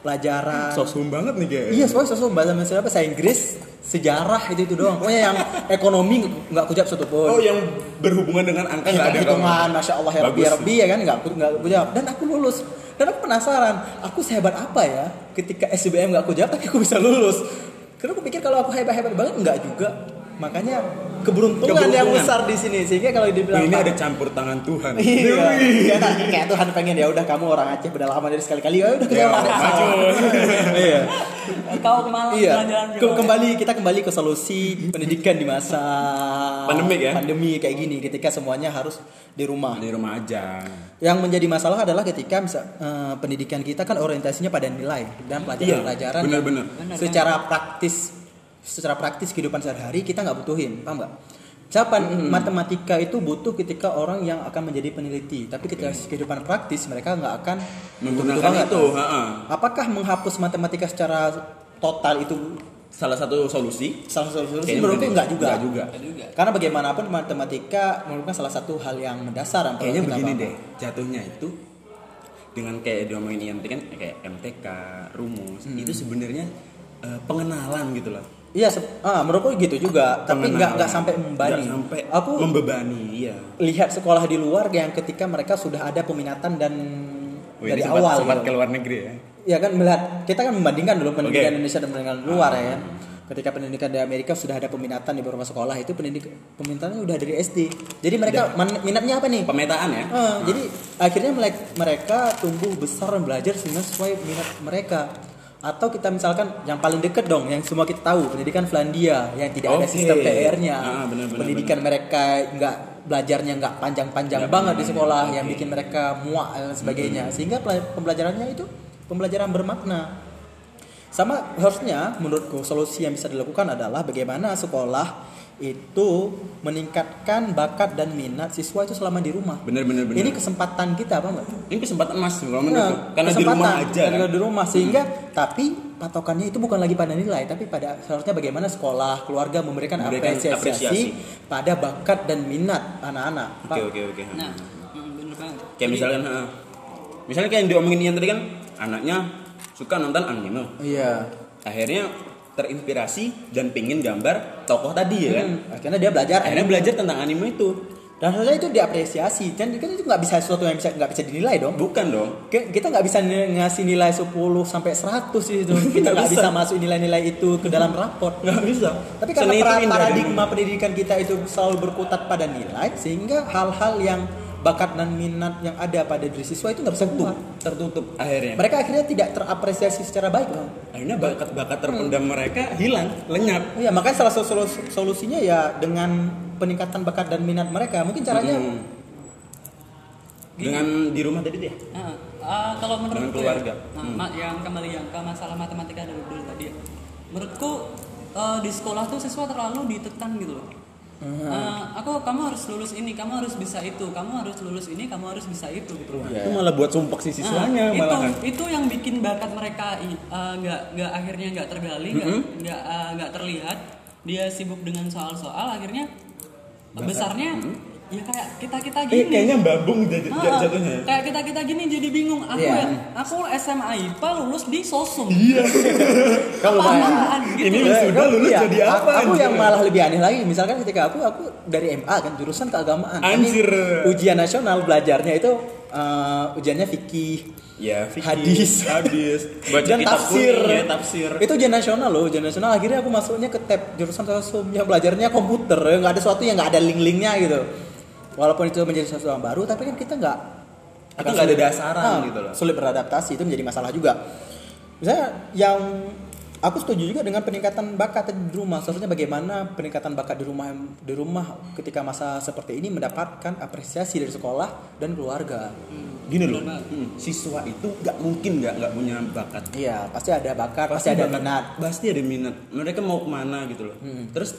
pelajaran Sosum banget nih guys. Iya, soalnya sesuatu bahasa Indonesia bahasa Inggris, sejarah itu itu doang. Pokoknya yang ekonomi nggak aku jawab satu pun. Oh, yang berhubungan dengan angka nggak ada hitungan, masya Allah ya Bagus. ya Rabbi ya kan nggak aku nggak jawab. Dan aku lulus. Dan aku penasaran, aku sehebat apa ya ketika SBM nggak aku jawab tapi aku bisa lulus. Karena aku pikir kalau aku hebat-hebat banget nggak juga. Makanya keberuntungan, yang Keberuntungan. besar di sini sehingga kalau dibilang Ini "Pak, ada campur tangan Tuhan. Iya. Iya, nah, kayak Tuhan pengen ya udah kamu orang Aceh udah lama dari sekali-kali ya udah kita Ya, maju. Iya. Kau kemalang Iya. Ke- kembali kita kembali ke solusi pendidikan di masa Pandemik ya? Pandemi kayak gini ketika semuanya harus di rumah. Di rumah aja. Yang menjadi masalah adalah ketika misal, eh, pendidikan kita kan orientasinya pada nilai dan pelajaran-pelajaran yang benar-benar. Benar, secara praktis secara praktis kehidupan sehari-hari kita nggak butuhin, paham nggak? Capan matematika itu butuh ketika orang yang akan menjadi peneliti, tapi ketika kehidupan praktis mereka nggak akan Menggunakan itu, ha-ha. Apakah menghapus matematika secara total itu Salah satu solusi. salah satu solusi? Kayaknya Menurutku bukan nggak deh. juga. Juga. Karena bagaimanapun matematika menurutku salah satu hal yang mendasar Kayaknya begini bangun. deh, jatuhnya itu dengan kayak diomongin Ian tadi kan kayak MTK, rumus, Hmm. itu sebenarnya eh, pengenalan gitu loh. Iya, ah, menurutku gitu juga. Tapi nggak nggak sampai membebani. Sampai Aku membebani, iya. lihat sekolah di luar yang ketika mereka sudah ada peminatan dan Oh, dari sempat, awal. sempat gitu. ke luar negeri ya. Ya kan melihat kita kan membandingkan dulu pendidikan Oke. Indonesia dan pendidikan luar ya kan. Ketika pendidikan di Amerika sudah ada peminatan di beberapa sekolah itu pendidik peminatannya udah dari SD. Jadi mereka man- minatnya apa nih? Pemetaan ya. Ah, jadi akhirnya mereka tumbuh besar dan belajar sesuai minat mereka. Atau kita misalkan yang paling deket dong, yang semua kita tahu, pendidikan Finlandia yang tidak ada Oke. sistem PR-nya. Ah, pendidikan mereka nggak belajarnya nggak panjang-panjang banget di sekolah oke. yang bikin mereka muak dan sebagainya. Sehingga pela- pembelajarannya itu pembelajaran bermakna. Sama harusnya menurutku solusi yang bisa dilakukan adalah bagaimana sekolah itu meningkatkan bakat dan minat siswa itu selama di rumah. Bener bener bener. Ini kesempatan kita apa enggak? Ini kesempatan emas kalau Nah, menurutku. Karena di rumah aja. Karena Kan? di rumah sehingga tapi patokannya itu bukan lagi pada nilai tapi pada seharusnya bagaimana sekolah keluarga memberikan, Memberikan apresiasi, apresiasi. pada bakat dan minat anak-anak. Oke oke oke. Nah, mm, bener banget. Kayak ha, misalnya kayak yang diomongin Ian tadi kan, anaknya suka nonton anime. Iya. Akhirnya terinspirasi dan pingin gambar tokoh tadi ya kan. Hmm, akhirnya dia belajar Akhirnya belajar tentang anime itu. dan harusnya itu diapresiasi dan kan itu nggak bisa sesuatu yang bisa nggak bisa dinilai dong Bukan dong. Kita nggak bisa ngasih nilai 10 sampai 100 itu kita nggak bisa bisa. masuk nilai-nilai itu ke dalam raport Nggak bisa. tapi karena para- indah paradigma pendidikan kita itu selalu berkutat pada nilai sehingga hal-hal yang bakat dan minat yang ada pada diri siswa itu nggak bisa keluar tertutup akhirnya. mereka akhirnya tidak terapresiasi secara baik Bang. Akhirnya bakat-bakat terpendam mereka hilang, lenyap. Iya makanya salah satu solus- solusinya ya dengan peningkatan bakat dan minat mereka mungkin caranya Hmm. Dengan di rumah tadi deh. Nah, ah, kalau menurutku Dengan keluarga. ya, nah, Hmm. yang kembali yang ke masalah matematika dari dulu tadi ya. Menurutku eh, di sekolah tuh siswa terlalu ditekan gitu loh. Hmm. Eh, aku kamu harus lulus ini, kamu harus bisa itu, kamu harus lulus ini, kamu harus bisa itu gitu. Itu malah buat sumpek si siswanya Nah, malahan. itu itu yang bikin bakat mereka eh, nggak nggak akhirnya nggak tergali nggak nggak eh, nggak terlihat dia sibuk dengan soal-soal akhirnya besarnya mm-hmm. Ya kayak kita kita Eh, gini kayaknya babung jadi Ah, jatuhnya. kayak kita kita gini jadi bingung aku Iya. ya aku SMA IPA lulus di sosum Kalau Apaan gitu Ini loh. sudah lulus Iya, jadi aku- apa, Aku, anjir? yang malah lebih aneh lagi. Misalkan ketika aku aku dari MA kan jurusan keagamaan. Anjir. ujian nasional belajarnya itu eh, ujiannya fikih, Ya, fikih, hadis, hadis, baca dan kitab tafsir. kuning ya, tafsir. Itu ujian nasional loh, ujian nasional. Akhirnya aku masuknya ke tab jurusan sosum yang belajarnya komputer, ya, nggak ada sesuatu yang nggak ada link-linknya gitu. Walaupun itu menjadi sesuatu yang baru, tapi kan kita nggak Kita nggak ada dasaran Ah, gitu loh. Sulit beradaptasi itu menjadi masalah juga. Misalnya yang aku setuju juga dengan peningkatan bakat di rumah. Seharusnya bagaimana peningkatan bakat di rumah di rumah ketika masa seperti ini mendapatkan apresiasi dari sekolah dan keluarga. Gini loh, hmm, siswa itu nggak mungkin nggak nggak punya bakat. Iya, pasti ada bakat, pasti, ada bakat, minat. Pasti ada minat. Mereka mau ke mana gitu loh. Terus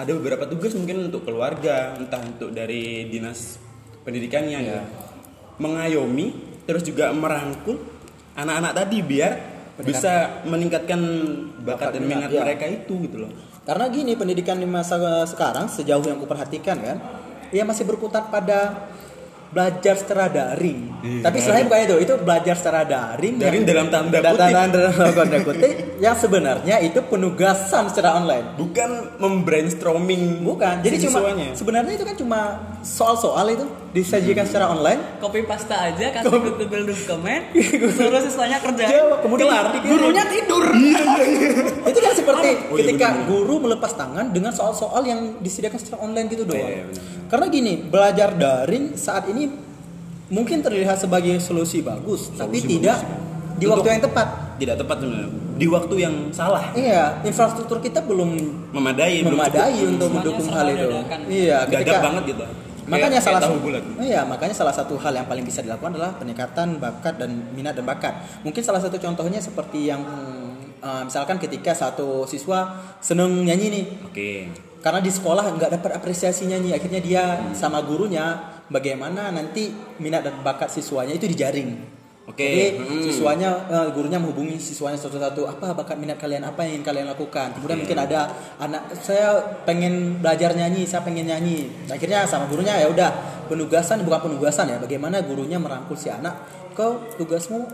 ada beberapa tugas mungkin untuk keluarga, entah untuk dari dinas pendidikannya gitu. Mengayomi, terus juga merangkul anak-anak tadi biar bisa meningkatkan bakat, Bakat dan minat ya. mereka itu gitu loh. Karena gini pendidikan di masa sekarang sejauh yang aku perhatikan kan, ia masih berkutat pada belajar secara daring. Iya. Tapi istilahnya bukan itu, itu belajar secara daring. Daring dalam tanda da- kutip. Dalam tanda kutip yang sebenarnya itu penugasan secara online. Bukan membrainstorming Bukan. Jadi cuma sebenarnya itu kan cuma soal-soal itu disajikan secara online. copy paste aja kasih ke Google dokumen suruh siswanya Jawab, kemudian kelar gurunya tidur itu kan seperti Oh, iya, ketika guru melepas tangan dengan soal-soal yang disediakan secara online gitu doang. Iya, iya. Karena gini, belajar daring saat ini mungkin terlihat sebagai solusi bagus, tapi tidak di Untuk- waktu yang tepat. Tidak tepat sebenarnya. Di waktu yang salah. Iya, infrastruktur kita belum Memadai, belum memadai cukup. untuk mendukung hal itu. Iya, Gagap banget gitu. Makanya Kayak- salah satu bulat. Iya, makanya salah satu hal yang paling bisa dilakukan adalah peningkatan bakat dan minat dan bakat. Mungkin salah satu contohnya seperti yang uh, misalkan ketika satu siswa seneng nyanyi nih, Oke. karena di sekolah nggak dapat apresiasi nyanyi, akhirnya dia sama gurunya bagaimana nanti minat dan bakat siswanya itu dijaring. Oke. Jadi Hmm. siswanya eh, gurunya menghubungi siswanya satu-satu apa bakat minat kalian apa yang ingin kalian lakukan. Kemudian Oke. mungkin ada anak saya pengen belajar nyanyi, saya pengen nyanyi. Akhirnya sama gurunya ya udah penugasan bukan penugasan ya, bagaimana gurunya merangkul si anak kau tugasmu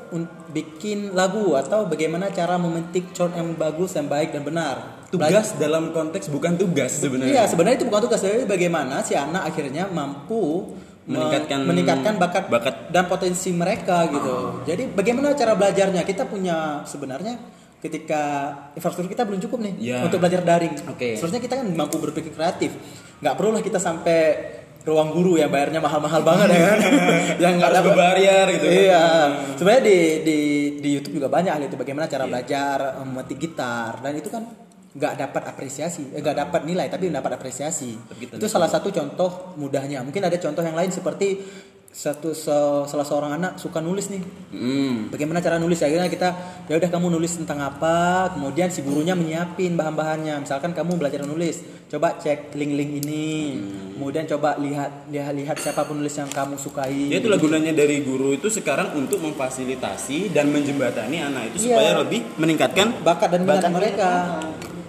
bikin lagu atau bagaimana cara memetik chord yang bagus dan baik dan benar. Tugas dalam konteks bukan tugas sebenarnya. Iya, sebenarnya itu bukan tugas tapi bagaimana si anak akhirnya mampu Meningkatkan meningkatkan bakat, bakat. dan potensi mereka gitu. Jadi bagaimana cara belajarnya? Kita punya sebenarnya ketika infrastruktur kita belum cukup nih Iya. untuk belajar daring. Oke. Seharusnya kita kan mampu berpikir kreatif. Nggak perlu lah kita sampai ruang guru yang bayarnya mahal-mahal banget ya kan. yang nggak dapat- berbayar gitu. Iya. Sebenarnya di di di YouTube juga banyak hal itu bagaimana cara belajar eh, memetik gitar dan itu kan nggak dapat apresiasi, eh, nggak dapat nilai tapi mendapat apresiasi. Kita Itu salah satu contoh mudahnya. Mungkin ada contoh yang lain seperti satu se- salah seorang anak suka nulis nih. Hmm. Bagaimana cara nulis? Akhirnya kita ya udah kamu nulis tentang apa, kemudian si gurunya menyiapin bahan-bahannya. Misalkan kamu belajar nulis, coba cek link-link ini. Kemudian coba lihat lihat lihat siapa penulis yang kamu sukai. Ya itulah gunanya dari guru itu sekarang untuk memfasilitasi dan menjembatani anak itu Iya. supaya lebih meningkatkan bakat dan minat Bakat mereka.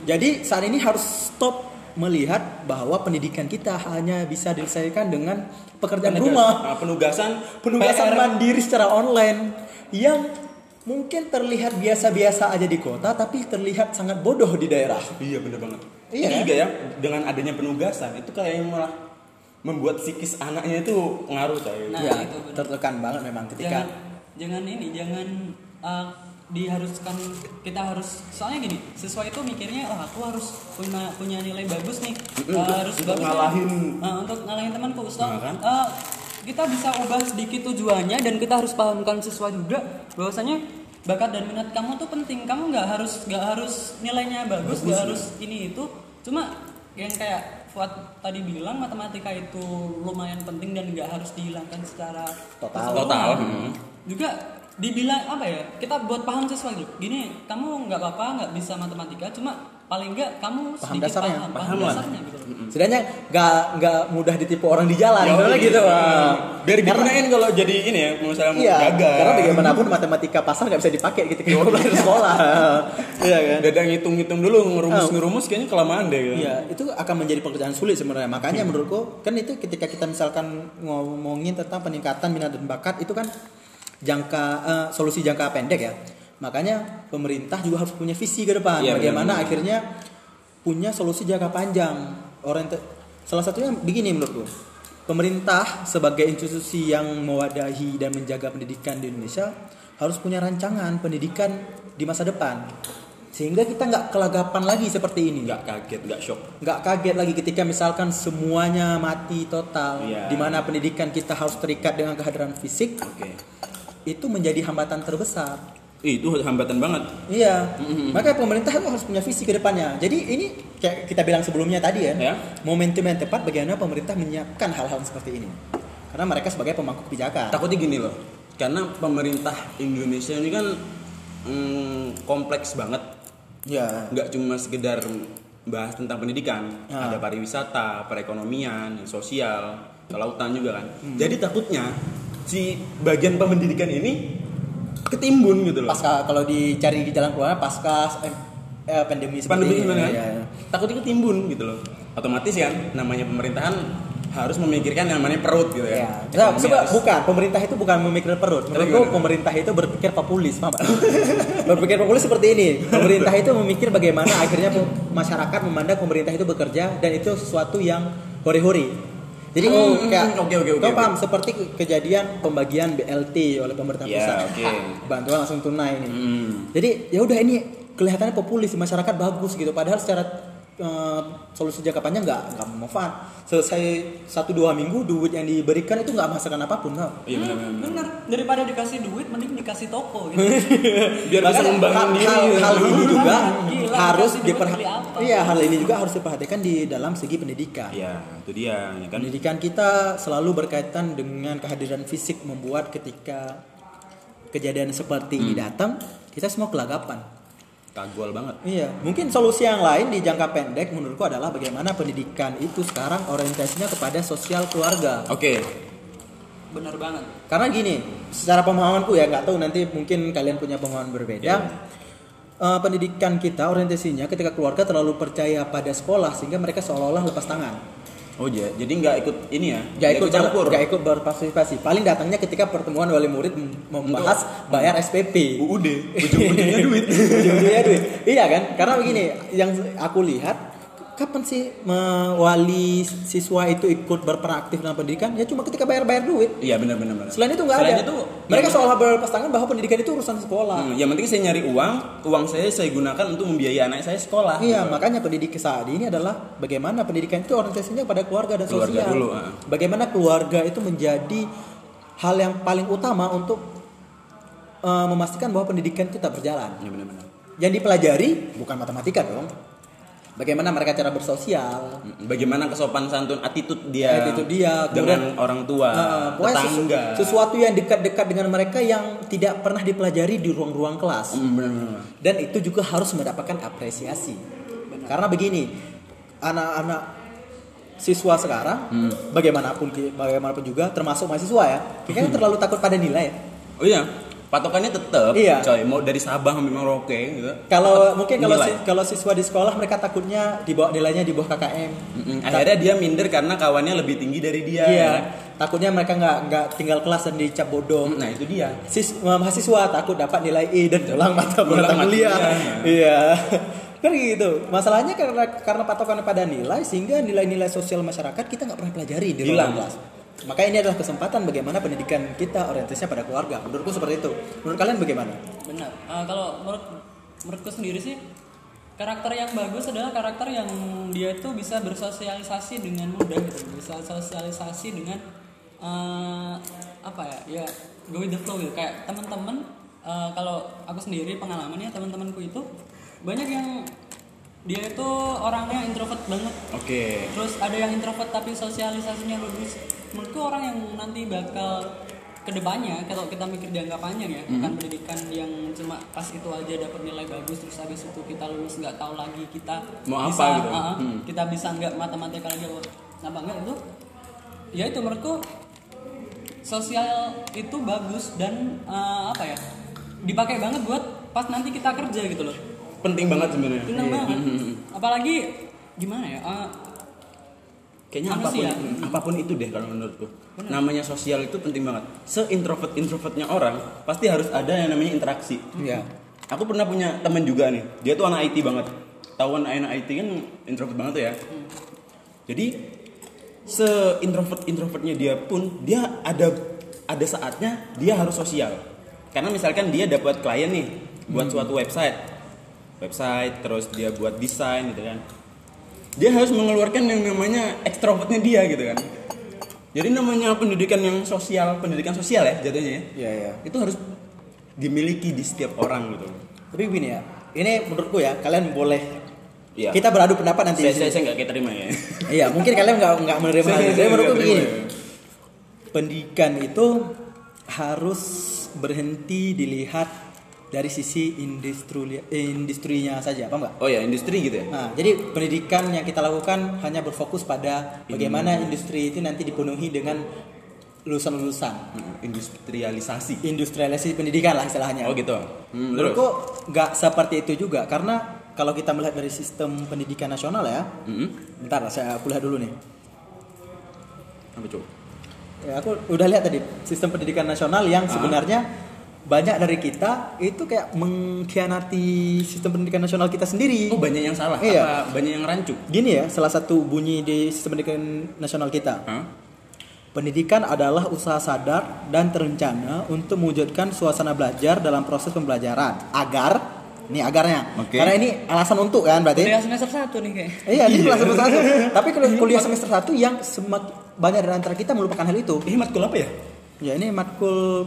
Jadi saat ini harus stop melihat bahwa pendidikan kita hanya bisa diselesaikan dengan pekerjaan penegas- rumah, ah, penugasan penugasan PR. mandiri secara online yang mungkin terlihat biasa-biasa aja di kota tapi terlihat sangat bodoh di daerah. Iya bener banget. Iya, Ini kan? juga ya dengan adanya penugasan itu kayak yang malah membuat psikis anaknya itu ngaruh coy. Nah, ya, itu tertekan banget memang ketika jangan jangan ini jangan uh, diharuskan kita harus soalnya gini siswa itu mikirnya oh aku harus punya punya nilai bagus nih Mm-mm, Uh, harus untuk bagus ngalahin. Uh, untuk ngalahin temanku so, Nah, kan? uh, kita bisa ubah sedikit tujuannya dan kita harus pahamkan siswa juga bahwasanya bakat dan minat kamu tuh penting kamu nggak harus nggak harus nilainya bagus nggak harus ini itu cuma yang kayak Fuad tadi bilang matematika itu lumayan penting dan nggak harus dihilangkan secara Total. Total, hmm. juga dibilang apa ya kita buat paham siswa gitu gini kamu nggak apa-apa nggak bisa matematika cuma paling enggak kamu Paham sedikit dasarnya, paham, paham paham dasarnya gitu Setidaknya nggak nggak mudah ditipu orang di jalan, Ya, sebenarnya iya. gitu. Wah. biar Karena- digunain kalau jadi ini ya misalnya mau Iya, dagang karena bagaimanapun matematika pasar nggak bisa dipakai gitu kalau belajar sekolah. Iya kan? Udah ngitung-ngitung dulu ngerumus-ngerumus kayaknya kelamaan deh kan. Iya, itu akan menjadi pekerjaan sulit sebenarnya. Makanya menurutku kan itu ketika kita misalkan ngomongin tentang peningkatan minat dan bakat itu kan jangka eh, solusi jangka pendek ya. Makanya pemerintah juga harus punya visi ke depan. Iya, Bagaimana benar-benar. akhirnya punya solusi jangka panjang. Orang salah satunya begini menurutku. Pemerintah sebagai institusi yang mewadahi dan menjaga pendidikan di Indonesia harus punya rancangan pendidikan di masa depan. Sehingga kita nggak kelagapan lagi seperti ini nggak kaget nggak shock nggak kaget lagi ketika misalkan semuanya mati total Iya. di mana pendidikan kita harus terikat dengan kehadiran fisik oke itu menjadi hambatan terbesar. Itu hambatan banget. Iya. Makanya pemerintah itu harus punya visi ke depannya. Jadi ini kayak kita bilang sebelumnya tadi ya, Ya. momentum yang tepat bagaimana pemerintah menyiapkan hal-hal seperti ini. Karena mereka sebagai pemangku kebijakan. Takutnya gini loh karena pemerintah Indonesia ini kan mm, kompleks banget. Ya. Nggak cuma sekedar bahas tentang pendidikan. Ah. ada pariwisata perekonomian sosial kelautan juga kan jadi takutnya si bagian pendidikan ini ketimbun gitu loh pasca kalau dicari di jalan keluar pasca eh, eh, pandemi seperti pandemi ini kan ya, ya. takutnya ketimbun gitu loh otomatis kan namanya pemerintahan harus memikirkan yang namanya perut gitu Ya. ya Nah, harus- bukan pemerintah itu bukan memikir perut. Menurutku pemerintah itu berpikir populis? Pak? berpikir populis seperti ini. Pemerintah itu memikir bagaimana akhirnya masyarakat memandang pemerintah itu bekerja dan itu sesuatu yang hore-hore. Jadi oh Hmm, kayak oke, oke, oke, kau oke. paham seperti ke- kejadian pembagian BLT oleh pemerintah Ya, pusat. oke. Bantuan langsung tunai ini. Hmm. Jadi ya udah ini kelihatannya populis masyarakat bagus gitu. Padahal secara eh, solusi jangka panjang nggak nggak manfaat. Selesai satu dua minggu duit yang diberikan itu nggak menghasilkan apa pun. tau. iya benar benar daripada dikasih duit mending dikasih toko gitu biar bisa membangun hal, diri hal, hal ini juga Gila, harus diperhatikan. Iya, hal ini juga harus diperhatikan di dalam segi pendidikan. ya itu dia ya kan Pendidikan kita selalu berkaitan dengan kehadiran fisik membuat ketika kejadian seperti ini datang, kita semua kelagapan. Kagol banget Iya, mungkin solusi yang lain di jangka pendek menurutku adalah bagaimana pendidikan itu sekarang orientasinya kepada sosial keluarga. oke bener banget Karena gini, secara pemahamanku ya nggak tahu nanti mungkin kalian punya pemahaman berbeda. Iya. Eh, pendidikan kita orientasinya ketika keluarga terlalu percaya pada sekolah sehingga mereka seolah-olah lepas tangan. Oh ja- jadi nggak ikut ini ya Gak ikut campur gak ikut berpartisipasi. Paling datangnya ketika pertemuan wali murid mem- membahas bayar SPP. UUD ujung-ujungnya duit Ujung-ujungnya duit. Iya kan? Karena begini, yang aku lihat kapan sih wali siswa itu ikut berperan aktif dalam pendidikan? Ya cuma ketika bayar-bayar duit. iya benar benar benar Selain itu nggak Selain ada. itu, Mereka yang- seolah berpasangan bahwa pendidikan itu urusan sekolah. Hmm, yang penting saya nyari uang uang saya saya gunakan untuk membiayai anak saya sekolah Iya, makanya pendidik saat ini adalah bagaimana pendidikan itu orientasinya pada keluarga dan Keluarga sosial. dulu, ah. Bagaimana keluarga itu menjadi hal yang paling utama untuk eh, memastikan bahwa pendidikan itu tetap berjalan. ya benar-benar Yang dipelajari bukan matematika dong. Bagaimana mereka cara bersosial, bagaimana kesopan santun attitude dia Attitude dia, dengan kemudian- orang tua Eh, pokoknya sesu- tetangga. sesuatu yang dekat-dekat dengan mereka yang tidak pernah dipelajari di ruang-ruang kelas. Hmm, benar-benar dan itu juga harus mendapatkan apresiasi. Karena begini anak-anak siswa sekarang bagaimanapun bagaimanapun juga termasuk mahasiswa ya kita kan terlalu takut pada nilai ya. oh iya patokannya tetap Iya. coy mau dari Sabang sampai Merauke gitu kalau mungkin kalau si- kalau siswa di sekolah mereka takutnya di bawah nilainya di bawah KKM Mm-mm. akhirnya dia minder karena kawannya lebih tinggi dari dia iya takutnya mereka nggak nggak tinggal kelas dan dicap bodoh nah itu dia Sis, mahasiswa takut dapat nilai E dan ulang mata mata kuliah. Iya. kan gitu. Masalahnya karena karena patokan pada nilai sehingga nilai-nilai sosial masyarakat kita nggak pernah pelajari di ruang kelas. Maka ini adalah kesempatan bagaimana pendidikan kita orientasinya pada keluarga. Menurutku seperti itu. Menurut kalian bagaimana? benar Eh, kalau menurut menurutku sendiri sih karakter yang bagus adalah karakter yang dia itu bisa bersosialisasi dengan mudah gitu bisa sosialisasi dengan eh, apa ya ya go with the flow gitu kayak teman-teman eh, kalau aku sendiri pengalamannya teman-temanku itu banyak yang dia itu orangnya introvert banget oke Terus ada yang introvert tapi sosialisasinya bagus. Menurutku orang yang nanti bakal ke depannya kalau kita mikir jangka panjang ya bukan pendidikan yang cuma pas itu aja dapat nilai bagus terus habis itu kita lulus nggak tahu lagi kita Mau apa bisa gitu. ah, Hmm. kita bisa nggak matematika lagi apa apa enggak itu ya itu menurutku sosial itu bagus dan eh, apa ya dipakai banget buat pas nanti kita kerja gitu loh penting banget sebenarnya. Tenang banget. Hmm. Apalagi gimana ya? eh, kayaknya apa pun Manusia. apa pun itu deh kalau menurutku. Namanya sosial itu penting banget. Seintrovert introvertnya orang pasti harus ada yang namanya interaksi. Iya. aku pernah punya temen juga nih. Dia tuh anak IT banget. Tahu anak IT kan introvert banget tuh ya. Jadi se introvert introvertnya dia pun dia ada ada saatnya dia harus sosial. Karena misalkan dia dapat klien nih buat suatu website website terus dia buat desain gitu kan dia harus mengeluarkan yang namanya ekstrovertnya dia gitu kan jadi namanya pendidikan yang sosial pendidikan sosial ya jatuhnya ya Iya, iya. itu harus dimiliki di setiap orang gitu Tapi begini ya, ini menurutku ya, kalian boleh Iya. kita beradu pendapat nanti. saya saya nggak kayak terima ya Iya, mungkin kalian nggak nggak menerima Saya- hal itu. saya menurutku nggak begini, ya. pendidikan itu harus berhenti dilihat dari sisi industri industrinya saja, apa enggak? oh ya industri gitu ya Nah, jadi pendidikan yang kita lakukan hanya berfokus pada bagaimana industri itu nanti dipenuhi dengan lulusan-lulusan. Industrialisasi Industrialisasi pendidikan lah istilahnya. oh gitu hmm, terus Menurutku nggak seperti itu juga karena kalau kita melihat dari sistem pendidikan nasional ya, Hmm, bentar saya kuliah dulu nih. apa coba Ya, aku udah lihat tadi sistem pendidikan nasional yang Ah. Banyak dari kita itu kayak mengkhianati sistem pendidikan nasional kita sendiri. oh banyak yang salah Iya. apa banyak yang rancu Gini ya, salah satu bunyi di sistem pendidikan nasional kita. Hah? Pendidikan adalah usaha sadar dan terencana untuk mewujudkan suasana belajar dalam proses pembelajaran agar ini agarnya. Oke. Karena ini alasan untuk kan berarti. kuliah semester satu nih kayak. Iya, ini kelas semester satu. Tapi kalau kuliah semester satu yang semak banyak dari antara kita melupakan hal itu. ini matkul apa ya Ya ini matkul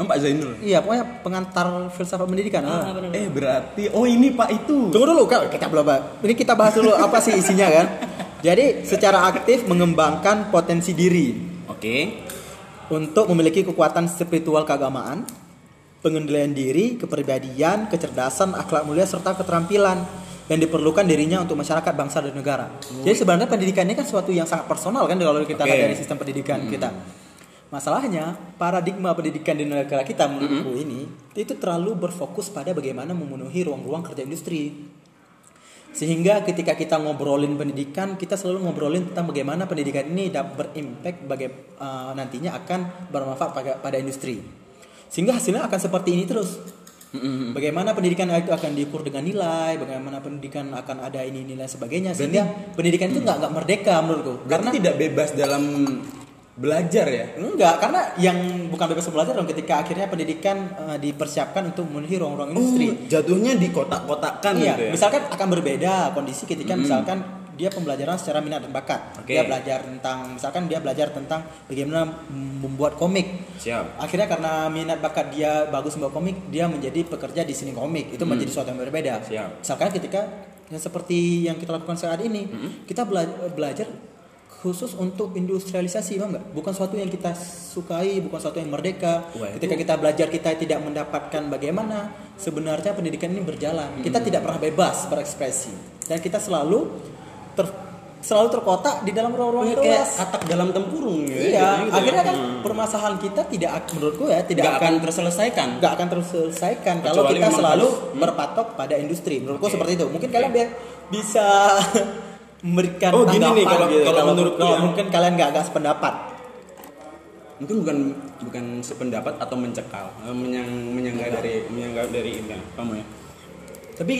oh, Pak Zainul iya pokoknya pengantar filsafat pendidikan. Ah, Ah. eh berarti oh ini Pak itu Tunggu dulu kak, kita belum. Ini kita bahas dulu apa sih isinya kan. Jadi secara aktif mengembangkan potensi diri oke untuk memiliki kekuatan spiritual keagamaan, pengendalian diri, kepribadian, kecerdasan, akhlak mulia serta keterampilan yang diperlukan dirinya untuk masyarakat, bangsa dan negara. Jadi sebenarnya pendidikan ini kan suatu yang sangat personal kan kalau kita lihat dari sistem pendidikan kita. Masalahnya paradigma pendidikan di negara kita menurutku ini itu terlalu berfokus pada bagaimana memenuhi ruang-ruang kerja industri. Sehingga ketika kita ngobrolin pendidikan, kita selalu ngobrolin tentang bagaimana pendidikan ini dapat berimpact baga- eh, nantinya akan bermanfaat pada, pada industri. Sehingga hasilnya akan seperti ini terus. Bagaimana pendidikan itu akan diukur dengan nilai, bagaimana pendidikan akan ada ini nilai sebagainya, sehingga pendidikan itu nggak nggak merdeka menurutku. Karena tidak bebas dalam belajar ya enggak, karena yang bukan bebas belajar dong ketika akhirnya pendidikan eh, dipersiapkan untuk memenuhi ruang-ruang industri. Oh, jatuhnya di kotak-kotakan Iya, gitu ya. misalkan akan berbeda kondisi ketika misalkan dia pembelajaran secara minat dan bakat. Oke. Dia belajar tentang misalkan dia belajar tentang bagaimana membuat komik. Siap. Akhirnya karena minat bakat dia bagus membuat komik, dia menjadi pekerja di sini komik. Itu menjadi sesuatu yang berbeda. Siap. Misalkan ketika yang seperti yang kita lakukan saat ini, kita bela- belajar khusus untuk industrialisasi, paham nggak? Bukan suatu yang kita sukai, bukan suatu yang merdeka. Wah, ketika itu- kita belajar kita tidak mendapatkan bagaimana sebenarnya pendidikan ini berjalan. Kita tidak pernah bebas berekspresi dan kita selalu ter, selalu terkotak di dalam ruang-ruang kayak kelas. katak dalam tempurung ya. Iya, gitu akhirnya ya. kan permasalahan kita tidak ak- menurutku ya tidak Nggak akan akan terselesaikan. nggak akan terselesaikan kalau Kecuali kita memang selalu harus- hmm. berpatok pada industri. Menurutku Oke. seperti itu. Mungkin kalian bi- bisa memberikan Oh, gini nih, kalau- gitu. kalau menurutku kalau ya. mungkin kalian nggak nggak sependapat. Mungkin bukan bukan sependapat atau mencekal, eh, menyang menyanggah dari menyanggah dari ini kamu ya. Tapi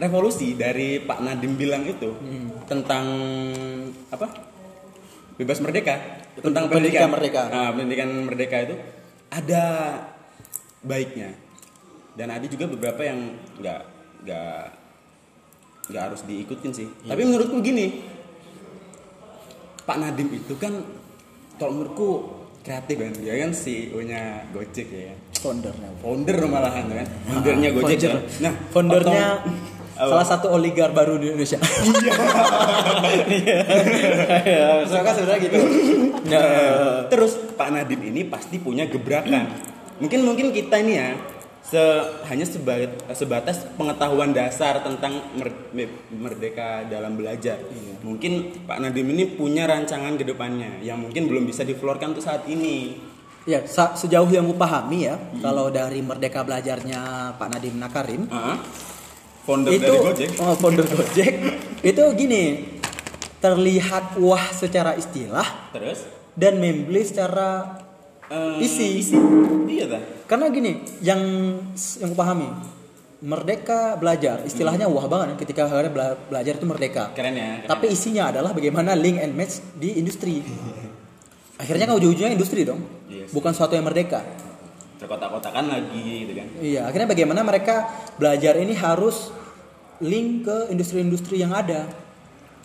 revolusi dari Pak Nadim bilang itu tentang apa? Bebas merdeka, tentang pendidikan pendidikan merdeka. Nah, pendidikan merdeka itu ada baiknya. Dan ada juga beberapa yang nggak nggak nggak harus diikutin sih. Tapi menurutku gini, Pak Nadim itu kan kalau menurutku kreatif kan dia kan CEO-nya Gojek ya Foundernya. founder malahan kan foundernya Gojek Founder. kan. nah Foundernya otong- salah satu oligar baru di Indonesia. Iya. Iya, soalnya sebenarnya gitu. Ya. Terus Pak Nadiem ini pasti punya gebrakan. Mungkin mungkin kita ini ya se hanya sebatas, sebatas pengetahuan dasar tentang mer- me- merdeka dalam belajar. Mungkin Pak Nadiem ini punya rancangan ke depannya yang mungkin belum bisa diflorkan untuk saat ini. Ya, sejauh yang gue pahami ya, kalau dari Merdeka Belajarnya Pak Nadiem Nakarim, Ah, Founder itu dari Gojek. oh, founder Gojek, itu gini, terlihat wah secara istilah Terus dan membeli secara eh, isi. Iya dah. Karena gini, yang yang pahami, Merdeka Belajar, istilahnya wah banget ketika akhirnya bela- belajar itu merdeka. Keren ya. keren Tapi ya. isinya adalah bagaimana link and match di industri. Akhirnya kan ujung-ujungnya industri dong, Yes. bukan suatu yang merdeka. terkotak-kotakan lagi gitu kan. Iya, akhirnya bagaimana mereka belajar ini harus link ke industri-industri yang ada.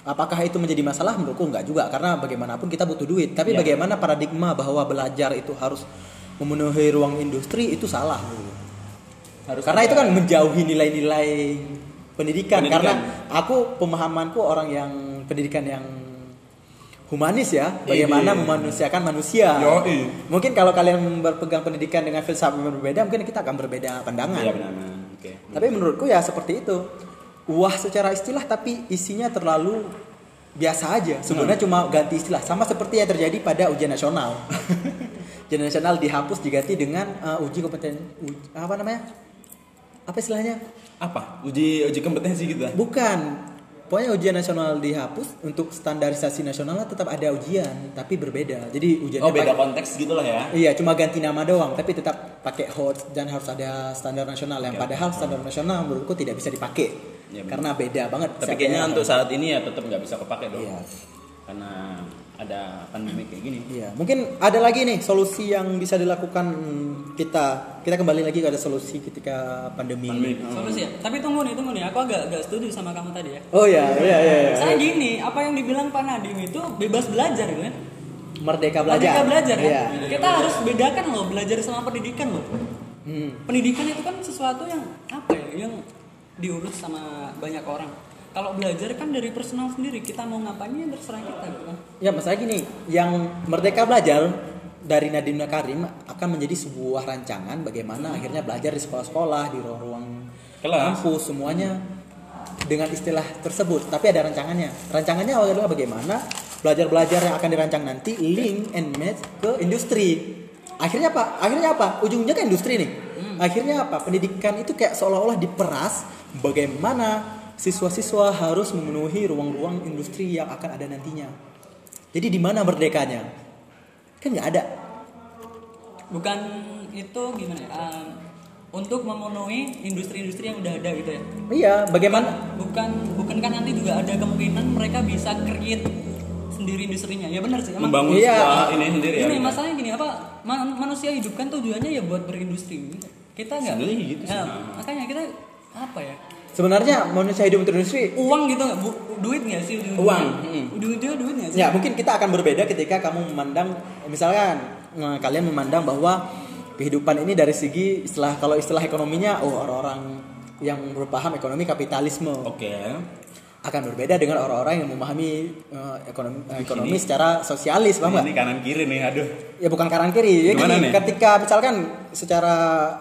Apakah itu menjadi masalah? Menurutku enggak juga, karena bagaimanapun kita butuh duit. Tapi Iya. bagaimana paradigma bahwa belajar itu harus memenuhi ruang industri itu salah. Harus Karena itu kan menjauhi nilai-nilai pendidikan. Pendidikan. Karena aku pemahamanku orang yang pendidikan yang humanis ya, bagaimana Ini. memanusiakan manusia. Yoi. Mungkin kalau kalian berpegang pendidikan dengan filsafat yang berbeda, mungkin kita akan berbeda pandangan. Iya benar. Oke. Tapi menurutku ya seperti itu. Wah secara istilah tapi isinya terlalu biasa aja. Sebenarnya cuma ganti istilah. Sama seperti yang terjadi pada ujian nasional. ujian nasional dihapus diganti dengan uh, uji kompeten uji- apa namanya? Apa istilahnya? Apa? Uji uji kompetensi gitu. Bukan. Pokoknya ujian nasional dihapus untuk standarisasi nasionalnya tetap ada ujian tapi berbeda. Jadi ujiannya Oh beda pakai- konteks gitu lah ya. Iya, cuma ganti nama doang, tapi tetap pakai HOT dan harus ada standar nasional yang padahal standar nasional menurutku tidak bisa dipakai Benar. karena beda banget. Tapi kayaknya yang- untuk saat ini ya tetap nggak bisa kepake dong. Iya. Karena ada pandemi kayak gini. Iya, mungkin ada lagi nih solusi yang bisa dilakukan hmm, kita. Kita kembali lagi pada solusi ketika pandemi. Pandemi. Solusi ya. Tapi tunggu nih, tunggu nih. Aku agak agak setuju sama kamu tadi ya. Oh iya, iya, iya. iya. Saya gini, apa yang dibilang Pak Nadiem itu bebas belajar gitu kan? Merdeka belajar. Merdeka belajar kan? Iya. Kita harus bedakan loh belajar sama pendidikan loh. Hmm. Pendidikan itu kan sesuatu yang apa ya? Yang diurus sama banyak orang. Kalau belajar kan dari personal sendiri, kita mau ngapain ya terserah kita gitu kan. Ya masalah gini, yang Merdeka Belajar dari Nadiem Karim akan menjadi sebuah rancangan bagaimana akhirnya belajar di sekolah-sekolah, di ruang-ruang kampus semuanya dengan istilah tersebut. Tapi ada rancangannya. Rancangannya adalah bagaimana belajar-belajar yang akan dirancang nanti link and match ke industri. Akhirnya apa? Akhirnya apa? Ujungnya kan industri nih. Akhirnya apa? Pendidikan itu kayak seolah-olah diperas bagaimana siswa-siswa harus memenuhi ruang-ruang industri yang akan ada nantinya. Jadi di mana merdekanya? Kan nggak ada. Bukan itu gimana ya? um, untuk memenuhi industri-industri yang udah ada gitu ya. Iya, bagaimana? Bukan bukan kan nanti juga ada kemungkinan mereka bisa create sendiri industrinya. Ya benar sih. Emang Membangun Iya. ini sendiri ya. Ini masalahnya gini apa man- manusia hidup kan tujuannya ya buat berindustri. Kita nggak. Sebenarnya gitu sih. Ya, makanya kita apa ya? Sebenarnya manusia hidup industri Uang gitu nggak? Duit nggak sih? ujung-ujungnya? Uang, mm. Ujung-ujungnya duit nggak sih? Ya mungkin kita akan berbeda ketika kamu memandang misalkan eh, kalian memandang bahwa kehidupan ini dari segi istilah kalau istilah ekonominya oh orang-orang yang berpaham ekonomi kapitalisme Oke. Akan berbeda dengan orang-orang yang memahami eh, ekonomi eh, ekonomi Sini. secara sosialis paham Ini kanan kiri nih, aduh. Ya bukan kanan kiri. Ya Gimana gini, nih? ketika misalkan secara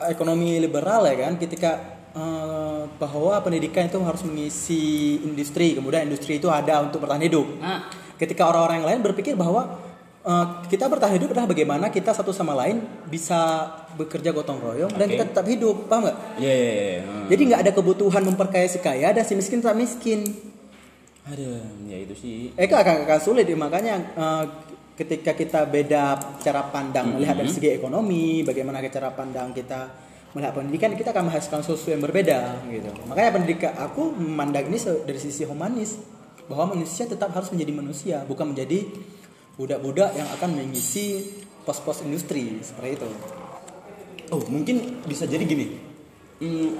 ekonomi liberal ya kan, ketika eh, bahwa pendidikan itu harus mengisi industri, kemudian industri itu ada untuk bertahan hidup. Nah, Ketika orang-orang yang lain berpikir bahwa eh, kita bertahan hidup adalah bagaimana kita satu sama lain bisa bekerja gotong royong dan Oke. kita tetap hidup, paham nggak? Iya, iya, iya. Hmm. Jadi nggak ada kebutuhan memperkaya si kaya dan si miskin tetap miskin. Aduh, ya itu sih. Eh itu akan, sulit makanya eh, ketika kita beda cara pandang melihat dari segi ekonomi, bagaimana cara pandang kita melihat pendidikan, kita akan menghasilkan sesuatu yang berbeda gitu. Makanya pendidikan aku memandang ini dari sisi humanis bahwa manusia tetap harus menjadi manusia, bukan menjadi budak-budak yang akan mengisi pos-pos industri seperti itu. Oh, mungkin bisa jadi gini. Hmm,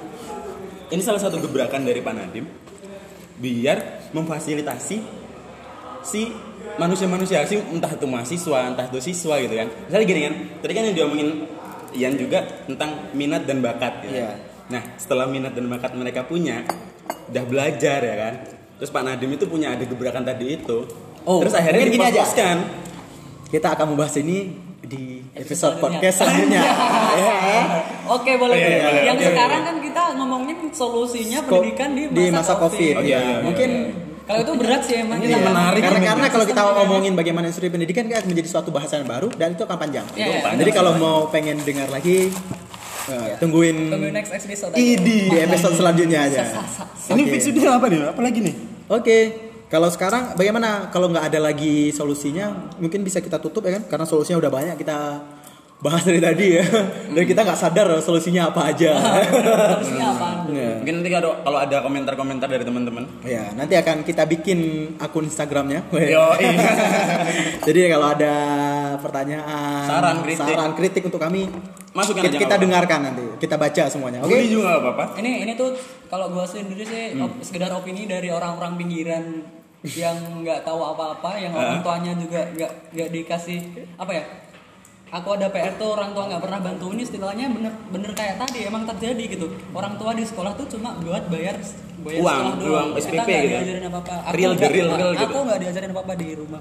ini salah satu gebrakan dari Pak Nadiem biar memfasilitasi si manusia-manusia sih entah itu mahasiswa, entah itu siswa gitu kan. Misalnya gini kan, tadi kan yang diomongin Ian juga tentang minat dan bakat gitu. Iya. Nah, setelah minat dan bakat mereka punya, udah belajar ya kan terus Pak Nadim itu punya ada gebrakan tadi itu Oh, terus akhirnya mungkin gini aja. Kita akan membahas ini di episode Episode podcast selanjutnya. ya. Oke boleh. Iya, iya. Yang Oke, sekarang kan kita ngomongin solusinya pendidikan di masa, di masa COVID. Oh, iya, iya, Mungkin Kalau itu berat sih emang. Ini kita menarik. karena karena kalau kita ngomongin bagaimana industri pendidikan kan menjadi suatu bahasan baru dan itu akan panjang. Iya, iya. Jadi kalau mau pengen dengar lagi eh, tungguin Tunggu next episode. aja. di episode selanjutnya aja. ini Oke. fixnya apa nih apa lagi nih Oke, kalau sekarang bagaimana kalau nggak ada lagi solusinya mungkin bisa kita tutup ya kan karena solusinya udah banyak kita bahas dari tadi ya dan kita nggak sadar solusinya apa aja. Harusnya apa? Ya. mungkin nanti kalau kalau ada komentar-komentar dari teman-teman Ya, nanti akan kita bikin akun Instagramnya. Yo, Jadi kalau ada pertanyaan, Saran, kritik. saran, kritik untuk kami, Masukin kita, aja, kita dengarkan nanti, kita baca semuanya. Oke? Bully juga apa-apa Ini ini tuh kalau gua sendiri sih op- sekedar opini dari orang-orang pinggiran yang nggak tahu apa-apa, yang orang tuanya juga nggak nggak dikasih apa ya? Aku ada PR tuh orang tua nggak pernah bantu ini istilahnya bener bener kayak tadi emang terjadi gitu. Orang tua di sekolah tuh cuma buat bayar bayar Uang, sekolah doang. uang Kita SPP nggak gitu. diajarin apa apa. Real, the real, real aku gitu. nggak diajarin apa apa di rumah.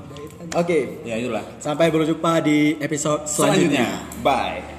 Oke, ya itulah sampai berjumpa di episode selanjutnya. selanjutnya bye